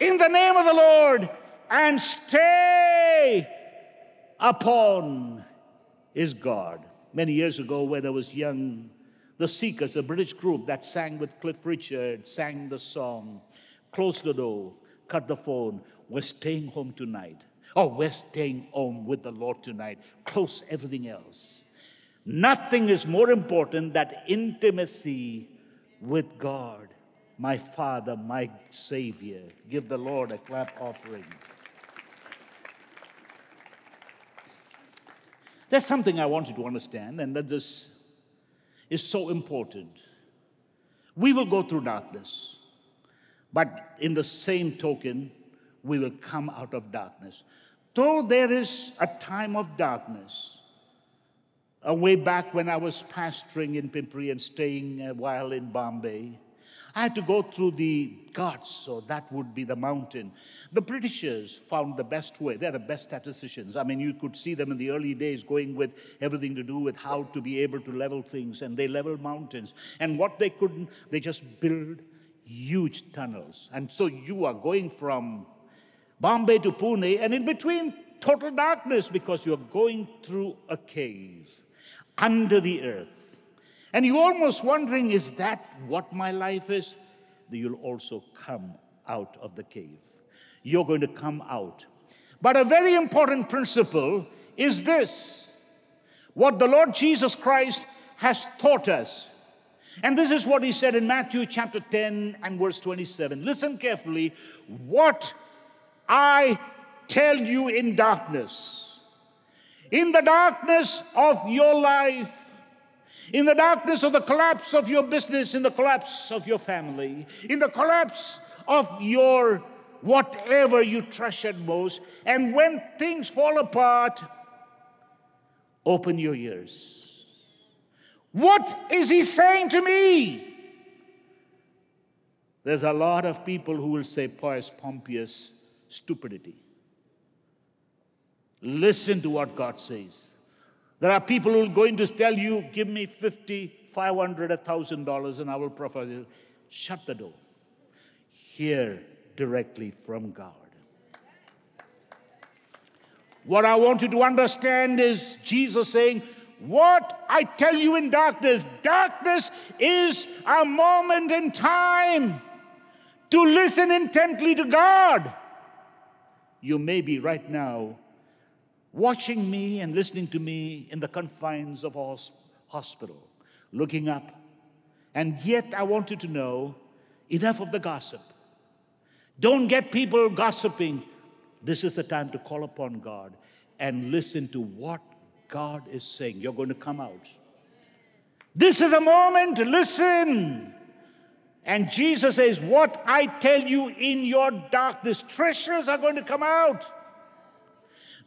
in the name of the Lord and stay upon His God. Many years ago, when I was young, the Seekers, a British group that sang with Cliff Richard, sang the song, Close the Door, Cut the Phone, we're staying home tonight. Oh, we're staying home with the Lord tonight. Close everything else. Nothing is more important than intimacy with God, my Father, my Savior. Give the Lord a clap offering. There's something I want you to understand, and that this is so important. We will go through darkness, but in the same token, we will come out of darkness. Though there is a time of darkness, a way back when I was pastoring in Pimpri and staying a while in Bombay, I had to go through the Ghats, so that would be the mountain. The Britishers found the best way. They're the best statisticians. I mean, you could see them in the early days going with everything to do with how to be able to level things, and they leveled mountains. And what they couldn't, they just build huge tunnels. And so you are going from Bombay to Pune, and in between, total darkness because you're going through a cave under the earth. And you're almost wondering, is that what my life is? You'll also come out of the cave. You're going to come out. But a very important principle is this what the Lord Jesus Christ has taught us. And this is what he said in Matthew chapter 10 and verse 27. Listen carefully. What I tell you in darkness, in the darkness of your life, in the darkness of the collapse of your business, in the collapse of your family, in the collapse of your whatever you treasured most, and when things fall apart, open your ears. What is he saying to me? There's a lot of people who will say, Pius Pompeius, stupidity. Listen to what God says. There are people who are going to tell you, give me 50, 500, $1,000 and I will profit. Shut the door. Hear directly from God. What I want you to understand is Jesus saying, What I tell you in darkness, darkness is a moment in time to listen intently to God. You may be right now watching me and listening to me in the confines of a hospital, looking up. And yet, I want you to know enough of the gossip. Don't get people gossiping. This is the time to call upon God and listen to what God is saying. You're going to come out. This is a moment to listen. And Jesus says, What I tell you in your darkness, treasures are going to come out.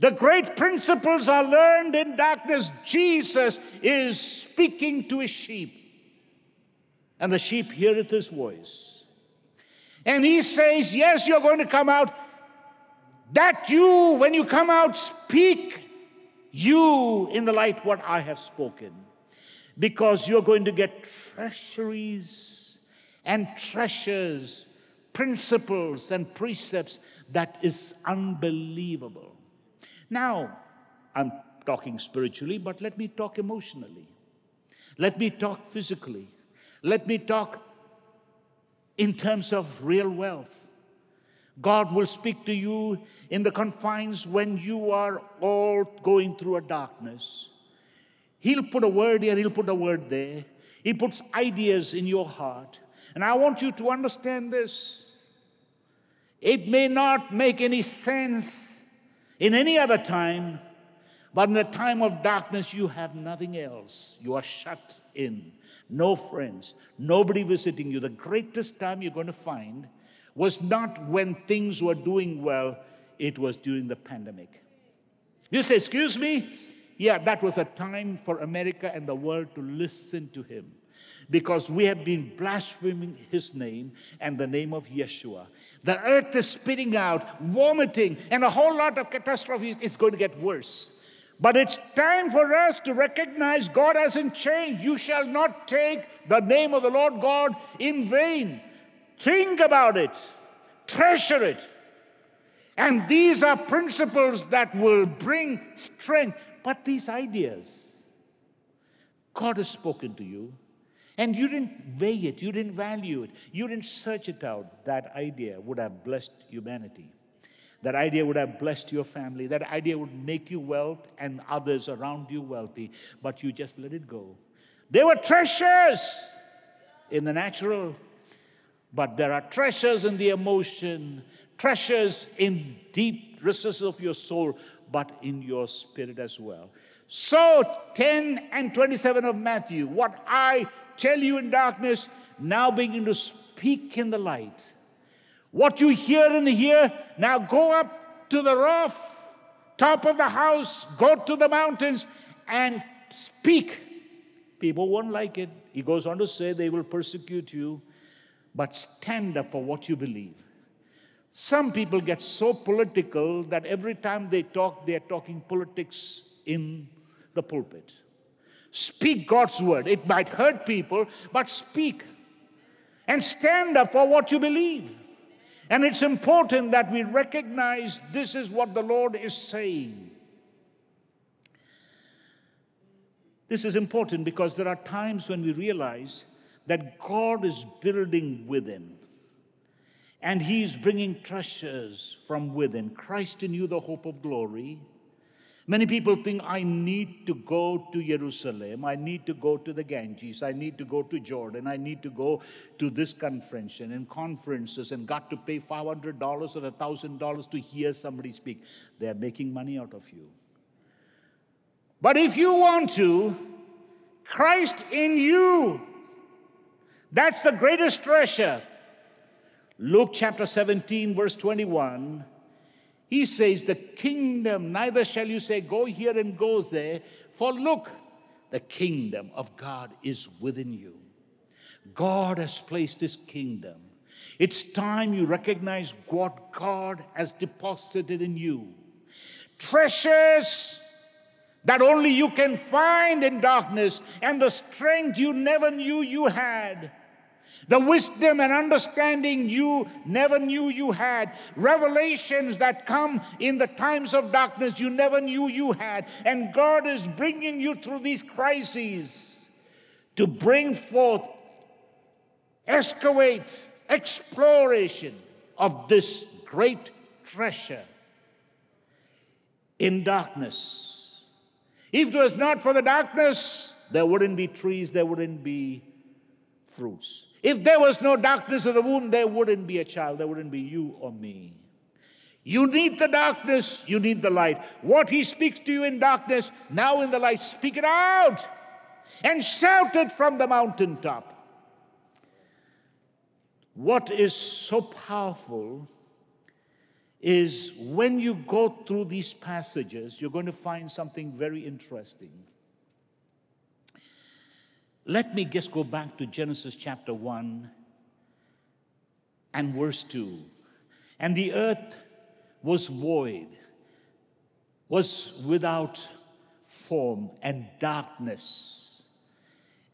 The great principles are learned in darkness. Jesus is speaking to his sheep, and the sheep heareth his voice. And he says, Yes, you're going to come out. That you, when you come out, speak you in the light what I have spoken. Because you're going to get treasuries and treasures, principles and precepts that is unbelievable. Now, I'm talking spiritually, but let me talk emotionally. Let me talk physically. Let me talk in terms of real wealth. God will speak to you in the confines when you are all going through a darkness. He'll put a word here, he'll put a word there. He puts ideas in your heart. And I want you to understand this. It may not make any sense in any other time, but in the time of darkness, you have nothing else. You are shut in, no friends, nobody visiting you. The greatest time you're going to find was not when things were doing well, it was during the pandemic. You say, Excuse me? Yeah, that was a time for America and the world to listen to him because we have been blaspheming his name and the name of Yeshua. The earth is spitting out, vomiting, and a whole lot of catastrophes is going to get worse. But it's time for us to recognize God hasn't changed. You shall not take the name of the Lord God in vain. Think about it, treasure it. And these are principles that will bring strength. But these ideas, God has spoken to you. And you didn't weigh it, you didn't value it, you didn't search it out. That idea would have blessed humanity. That idea would have blessed your family. That idea would make you wealth and others around you wealthy, but you just let it go. There were treasures in the natural, but there are treasures in the emotion, treasures in deep recesses of your soul, but in your spirit as well. So, 10 and 27 of Matthew, what I tell you in darkness, now begin to speak in the light. What you hear in ear, now go up to the roof, top of the house, go to the mountains, and speak. People won't like it. He goes on to say they will persecute you, but stand up for what you believe. Some people get so political that every time they talk, they are talking politics in the pulpit. Speak God's word. It might hurt people, but speak and stand up for what you believe. And it's important that we recognize this is what the Lord is saying. This is important because there are times when we realize that God is building within and He's bringing treasures from within. Christ in you, the hope of glory. Many people think I need to go to Jerusalem, I need to go to the Ganges, I need to go to Jordan, I need to go to this conference and conferences and got to pay $500 or $1,000 to hear somebody speak. They're making money out of you. But if you want to, Christ in you, that's the greatest treasure. Luke chapter 17, verse 21 he says, The kingdom, neither shall you say, Go here and go there, for look, the kingdom of God is within you. God has placed his kingdom. It's time you recognize what God has deposited in you. Treasures that only you can find in darkness, and the strength you never knew you had. The wisdom and understanding you never knew you had. Revelations that come in the times of darkness you never knew you had. And God is bringing you through these crises to bring forth, excavate, exploration of this great treasure in darkness. If it was not for the darkness, there wouldn't be trees, there wouldn't be fruits. If there was no darkness of the womb, there wouldn't be a child, there wouldn't be you or me. You need the darkness, you need the light. What he speaks to you in darkness, now in the light, speak it out and shout it from the mountaintop. What is so powerful is when you go through these passages, you're going to find something very interesting. Let me just go back to Genesis chapter 1 and verse 2. And the earth was void, was without form and darkness.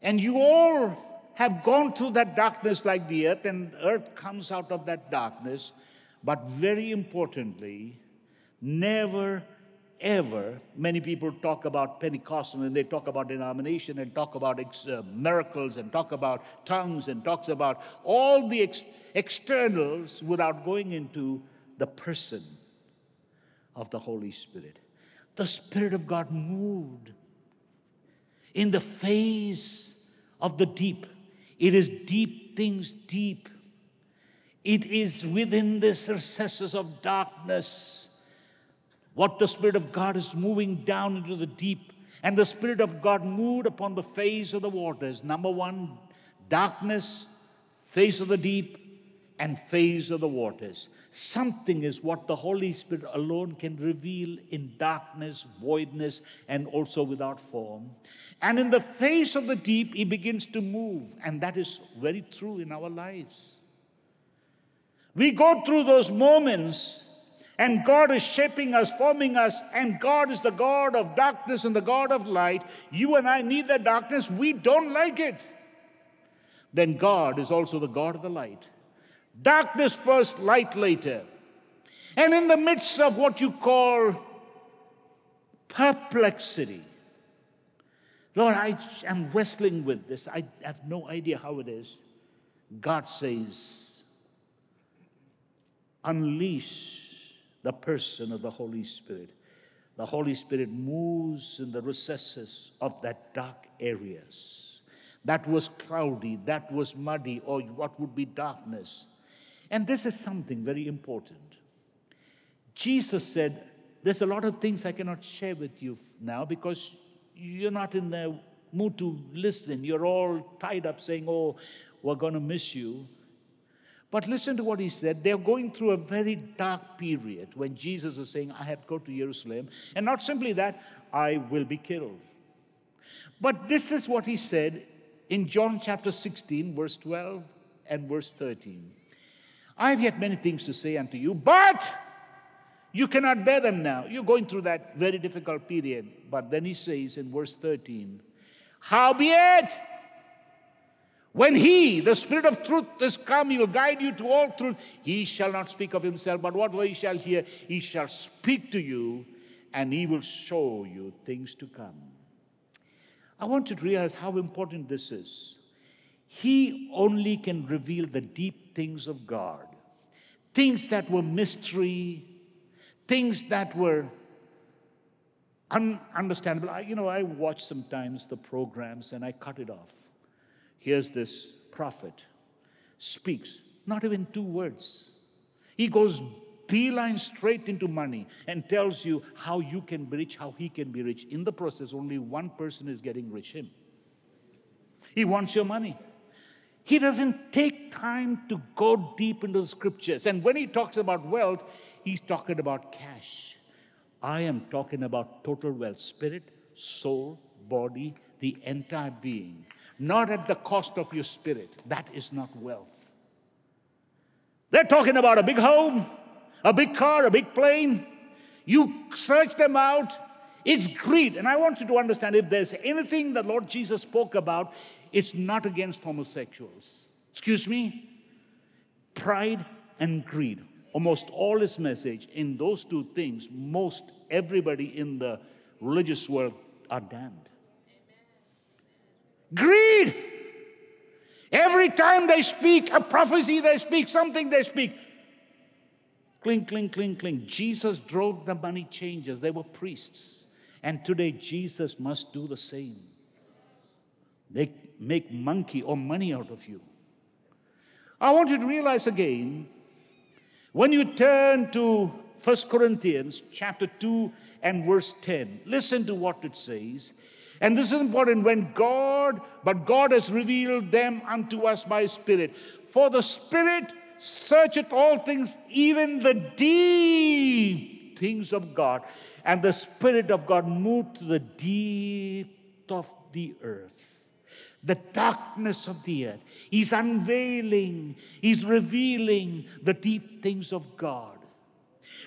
And you all have gone through that darkness like the earth, and earth comes out of that darkness. But very importantly, never ever, many people talk about Pentecostal and they talk about denomination and talk about ex- uh, miracles and talk about tongues and talks about all the ex- externals without going into the person of the Holy Spirit. The Spirit of God moved in the face of the deep. It is deep things deep. It is within the recesses of darkness what the Spirit of God is moving down into the deep. And the Spirit of God moved upon the face of the waters. Number one, darkness, face of the deep, and face of the waters. Something is what the Holy Spirit alone can reveal in darkness, voidness, and also without form. And in the face of the deep, He begins to move. And that is very true in our lives. We go through those moments and God is shaping us, forming us, and God is the God of darkness and the God of light. You and I need the darkness, we don't like it. Then God is also the God of the light. Darkness first, light later. And in the midst of what you call perplexity, Lord, I am wrestling with this. I have no idea how it is. God says, unleash the person of the Holy Spirit. The Holy Spirit moves in the recesses of that dark areas. That was cloudy, that was muddy, or what would be darkness. And this is something very important. Jesus said, There's a lot of things I cannot share with you now because you're not in the mood to listen. You're all tied up saying, Oh, we're going to miss you. But listen to what he said. They're going through a very dark period when Jesus is saying, I have to go to Jerusalem. And not simply that, I will be killed. But this is what he said in John chapter 16, verse 12 and verse 13. I have yet many things to say unto you, but you cannot bear them now. You're going through that very difficult period. But then he says in verse 13, Howbeit, when he, the Spirit of truth, is come, he will guide you to all truth. He shall not speak of himself, but whatever he shall hear, he shall speak to you, and he will show you things to come. I want you to realize how important this is. He only can reveal the deep things of God, things that were mystery, things that were ununderstandable. I, you know, I watch sometimes the programs and I cut it off. Here's this prophet speaks, not even two words. He goes beeline straight into money and tells you how you can be rich, how he can be rich. In the process, only one person is getting rich him. He wants your money. He doesn't take time to go deep into the scriptures. And when he talks about wealth, he's talking about cash. I am talking about total wealth spirit, soul, body, the entire being. Not at the cost of your spirit. That is not wealth. They're talking about a big home, a big car, a big plane. You search them out, it's greed. And I want you to understand if there's anything that Lord Jesus spoke about, it's not against homosexuals. Excuse me? Pride and greed. Almost all his message in those two things, most everybody in the religious world are damned. Greed. Every time they speak, a prophecy they speak, something they speak, Cling, cling, cling, cling. Jesus drove the money changers. They were priests. And today, Jesus must do the same. They make monkey or money out of you. I want you to realize again when you turn to 1 Corinthians chapter 2 and verse 10, listen to what it says. And this is important when God, but God has revealed them unto us by Spirit. For the Spirit searcheth all things, even the deep things of God. And the Spirit of God moved to the deep of the earth the darkness of the earth. He's unveiling, He's revealing the deep things of God.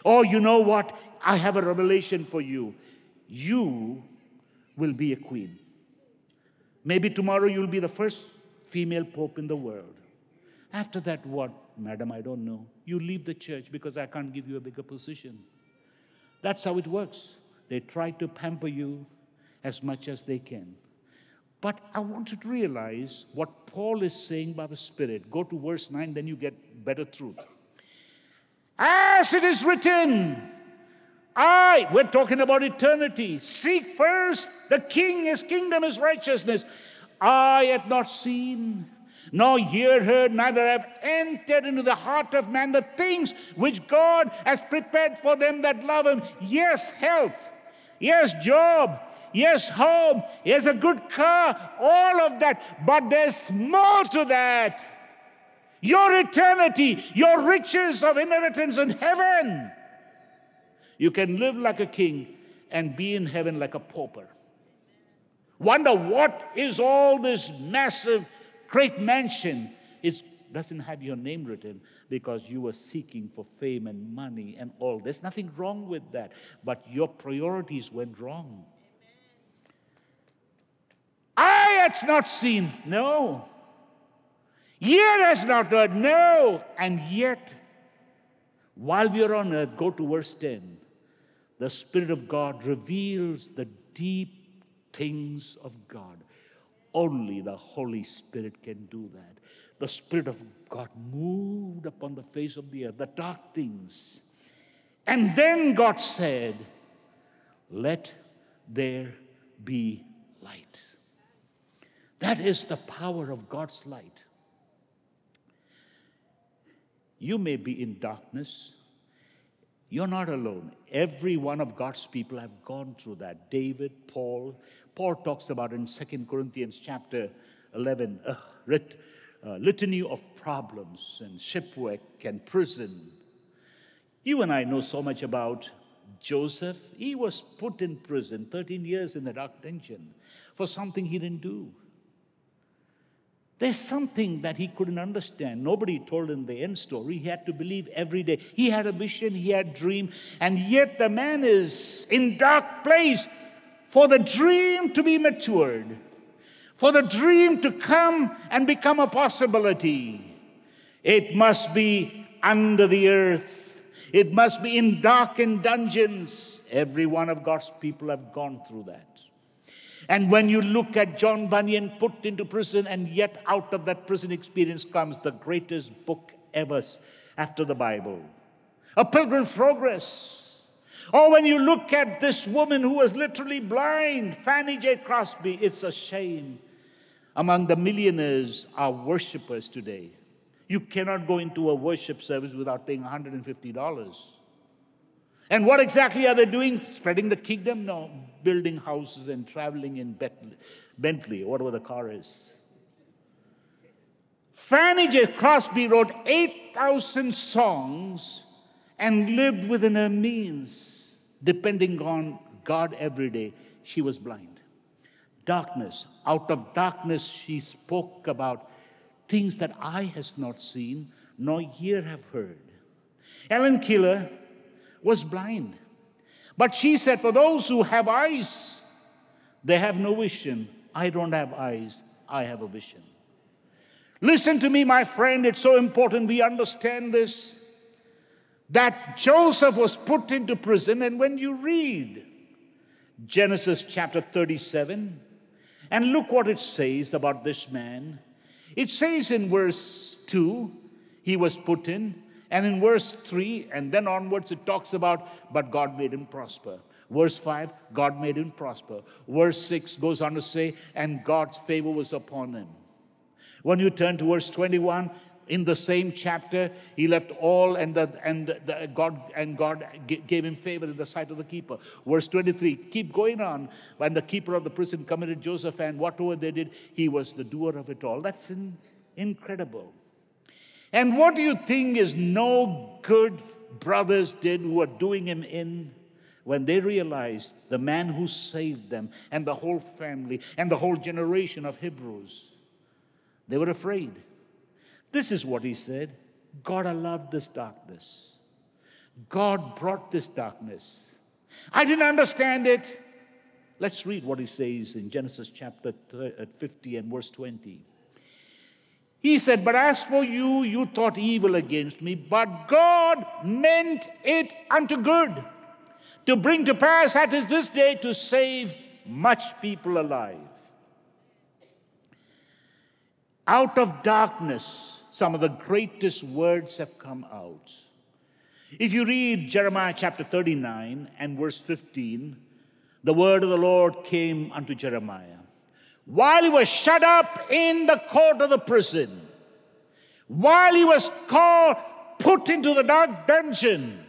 Oh, you know what? I have a revelation for you. You will be a queen. Maybe tomorrow you'll be the first female pope in the world. After that, what? Madam, I don't know. You leave the church because I can't give you a bigger position. That's how it works. They try to pamper you as much as they can. But I want you to realize what Paul is saying by the Spirit. Go to verse 9, then you get better truth. As it is written, I, we're talking about eternity. Seek first the King, his kingdom, his righteousness. I had not seen, nor ear heard, neither have entered into the heart of man the things which God has prepared for them that love Him. Yes, health. Yes, job. Yes, home. Yes, a good car. All of that. But there's more to that. Your eternity, your riches of inheritance in heaven. You can live like a king and be in heaven like a pauper. Wonder what is all this massive great mansion. It doesn't have your name written because you were seeking for fame and money and all. There's nothing wrong with that, but your priorities went wrong. Eye has not seen, no. Ear has not heard, no. And yet, while we are on earth, go to verse 10. The Spirit of God reveals the deep things of God. Only the Holy Spirit can do that. The Spirit of God moved upon the face of the earth, the dark things. And then God said, Let there be light. That is the power of God's light. You may be in darkness. You're not alone. Every one of God's people have gone through that. David, Paul, Paul talks about in Second Corinthians chapter 11, uh, a lit, uh, litany of problems and shipwreck and prison. You and I know so much about Joseph. He was put in prison 13 years in the dark dungeon for something he didn't do. There's something that he couldn't understand. Nobody told him the end story. He had to believe every day. He had a vision, he had a dream, and yet the man is in dark place for the dream to be matured, for the dream to come and become a possibility. It must be under the earth. It must be in darkened dungeons. Every one of God's people have gone through that. And when you look at John Bunyan put into prison, and yet out of that prison experience comes the greatest book ever after the Bible A Pilgrim's Progress. Or when you look at this woman who was literally blind, Fanny J. Crosby, it's a shame. Among the millionaires are worshippers today. You cannot go into a worship service without paying $150. And what exactly are they doing? Spreading the kingdom? No, building houses and traveling in Bentley, whatever the car is. Fanny J. Crosby wrote 8,000 songs and lived within her means, depending on God every day. She was blind. Darkness. Out of darkness, she spoke about things that eye has not seen, nor ear have heard. Ellen Keller was blind. But she said, For those who have eyes, they have no vision. I don't have eyes, I have a vision. Listen to me, my friend, it's so important we understand this. That Joseph was put into prison, and when you read Genesis chapter 37, and look what it says about this man. It says in verse 2, he was put in, and in verse 3 and then onwards, it talks about, but God made him prosper. Verse 5, God made him prosper. Verse 6 goes on to say, and God's favor was upon him. When you turn to verse 21, in the same chapter, he left all, and, the, and the, God and God gave him favor in the sight of the keeper. Verse 23, keep going on. When the keeper of the prison committed Joseph, and whatever they did, he was the doer of it all. That's in, incredible. And what do you think is no good brothers did who were doing him in? When they realized the man who saved them and the whole family and the whole generation of Hebrews, they were afraid. This is what he said God allowed this darkness. God brought this darkness. I didn't understand it. Let's read what he says in Genesis chapter uh, 50 and verse 20. He said, But as for you, you thought evil against me, but God meant it unto good, to bring to pass at this day to save much people alive. Out of darkness, some of the greatest words have come out. If you read Jeremiah chapter 39 and verse 15, the word of the Lord came unto Jeremiah while he was shut up in the court of the prison, while he was called, put into the dark dungeon,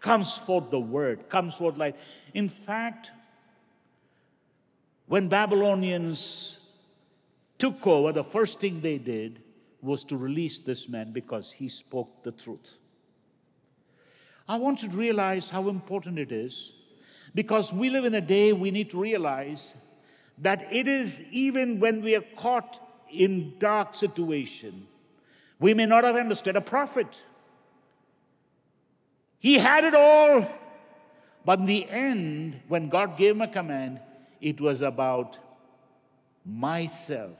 comes forth the word, comes forth light. In fact, when Babylonians took over, the first thing they did was to release this man because he spoke the truth. I want you to realize how important it is because we live in a day we need to realize that it is even when we are caught in dark situation we may not have understood a prophet. He had it all but in the end when god gave him a command it was about myself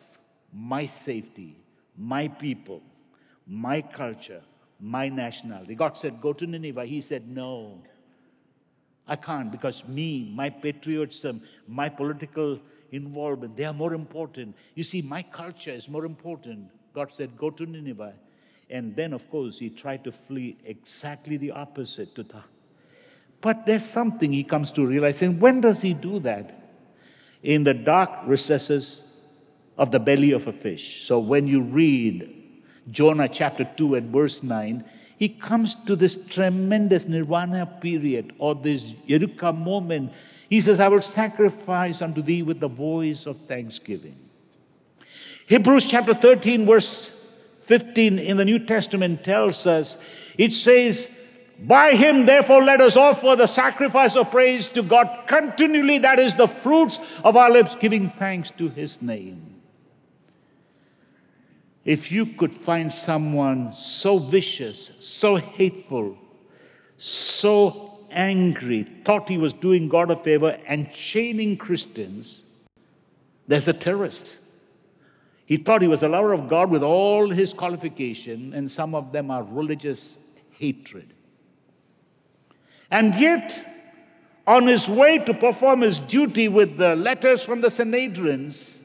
my safety my people my culture my nationality. God said go to nineveh. He said no i can't because me my patriotism my political involvement. They are more important. You see, my culture is more important. God said, Go to Nineveh. And then, of course, he tried to flee exactly the opposite to that. But there's something he comes to realize. And when does he do that? In the dark recesses of the belly of a fish. So when you read Jonah chapter 2 and verse 9, he comes to this tremendous nirvana period or this Eureka moment he says, I will sacrifice unto thee with the voice of thanksgiving. Hebrews chapter 13, verse 15 in the New Testament tells us, it says, By him, therefore, let us offer the sacrifice of praise to God continually, that is the fruits of our lips, giving thanks to his name. If you could find someone so vicious, so hateful, so angry, thought he was doing God a favor and chaining Christians, there's a terrorist. He thought he was a lover of God with all his qualification, and some of them are religious hatred. And yet, on his way to perform his duty with the letters from the Sanhedrins,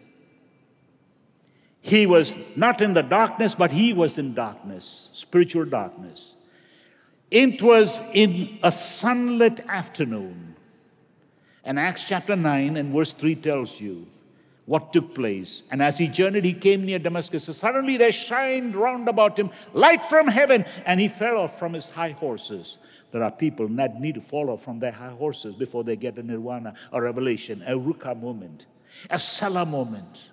he was not in the darkness, but he was in darkness, spiritual darkness. It was in a sunlit afternoon. And Acts chapter 9 and verse 3 tells you what took place. And as he journeyed, he came near Damascus. So suddenly there shined round about him light from heaven, and he fell off from his high horses. There are people that need to fall off from their high horses before they get a nirvana or revelation, a ruka moment, a sala moment.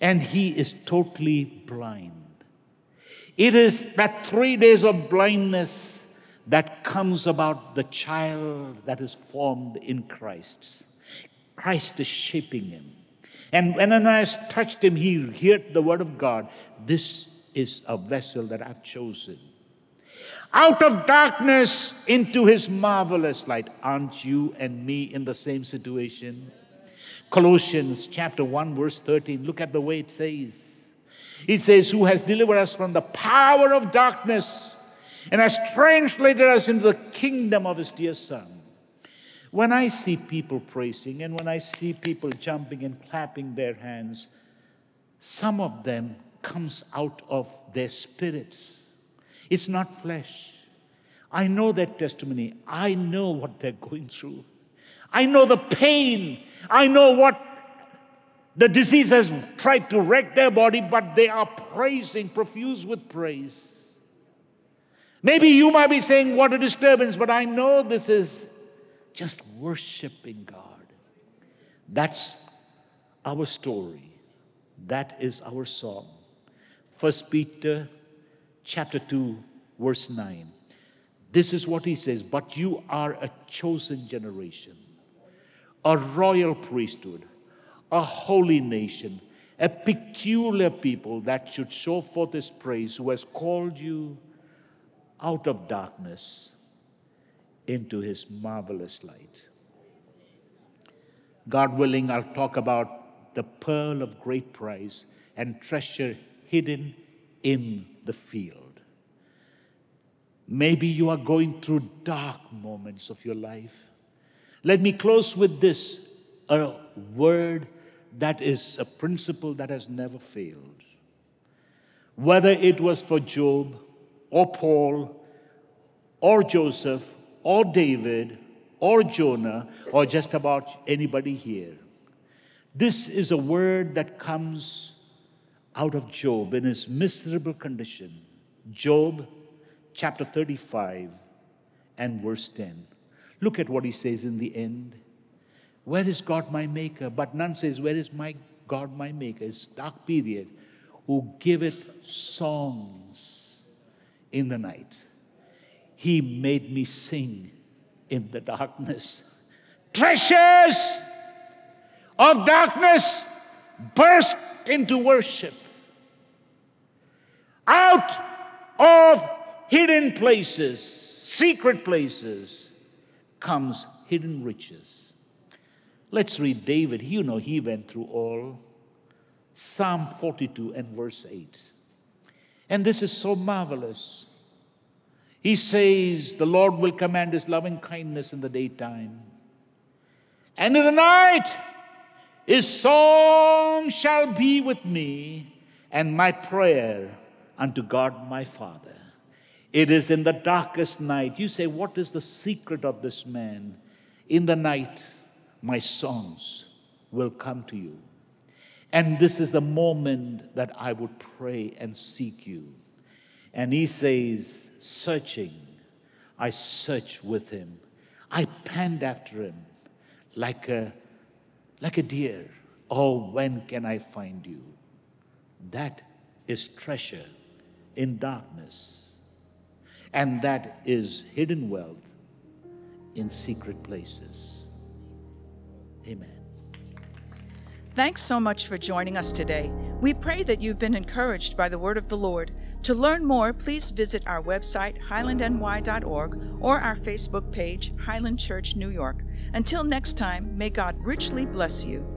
And he is totally blind. It is that three days of blindness that comes about the child that is formed in Christ. Christ is shaping him. And when Ananias touched him, he heard the word of God This is a vessel that I've chosen. Out of darkness into his marvelous light. Aren't you and me in the same situation? Colossians chapter 1, verse 13. Look at the way it says. It says, Who has delivered us from the power of darkness and has translated us into the kingdom of his dear Son. When I see people praising and when I see people jumping and clapping their hands, some of them comes out of their spirits. It's not flesh. I know that testimony. I know what they're going through. I know the pain. I know what the disease has tried to wreck their body, but they are praising, profuse with praise. Maybe you might be saying, What a disturbance, but I know this is just worshiping God. That's our story. That is our song. First Peter chapter 2, verse 9. This is what he says, but you are a chosen generation, a royal priesthood, a holy nation, a peculiar people that should show forth his praise, who has called you out of darkness into his marvelous light. God willing, I'll talk about the pearl of great price and treasure hidden in the field. Maybe you are going through dark moments of your life. Let me close with this a word that is a principle that has never failed. Whether it was for Job, or Paul or Joseph or David or Jonah or just about anybody here. This is a word that comes out of Job in his miserable condition. Job chapter 35 and verse 10. Look at what he says in the end. Where is God my maker? But none says, Where is my God my maker? It's dark period. Who giveth songs in the night. He made me sing in the darkness. Treasures of darkness burst into worship. Out of hidden places, secret places, comes hidden riches. Let's read David. You know, he went through all. Psalm 42 and verse 8. And this is so marvelous. He says, The Lord will command his loving kindness in the daytime. And in the night, his song shall be with me, and my prayer unto God my Father. It is in the darkest night. You say, What is the secret of this man? In the night, my songs will come to you. And this is the moment that I would pray and seek you. And he says, searching, I search with him. I pant after him like a, like a deer. Oh, when can I find you? That is treasure in darkness. And that is hidden wealth in secret places. Amen. Thanks so much for joining us today. We pray that you've been encouraged by the word of the Lord. To learn more, please visit our website, highlandny.org, or our Facebook page, Highland Church New York. Until next time, may God richly bless you.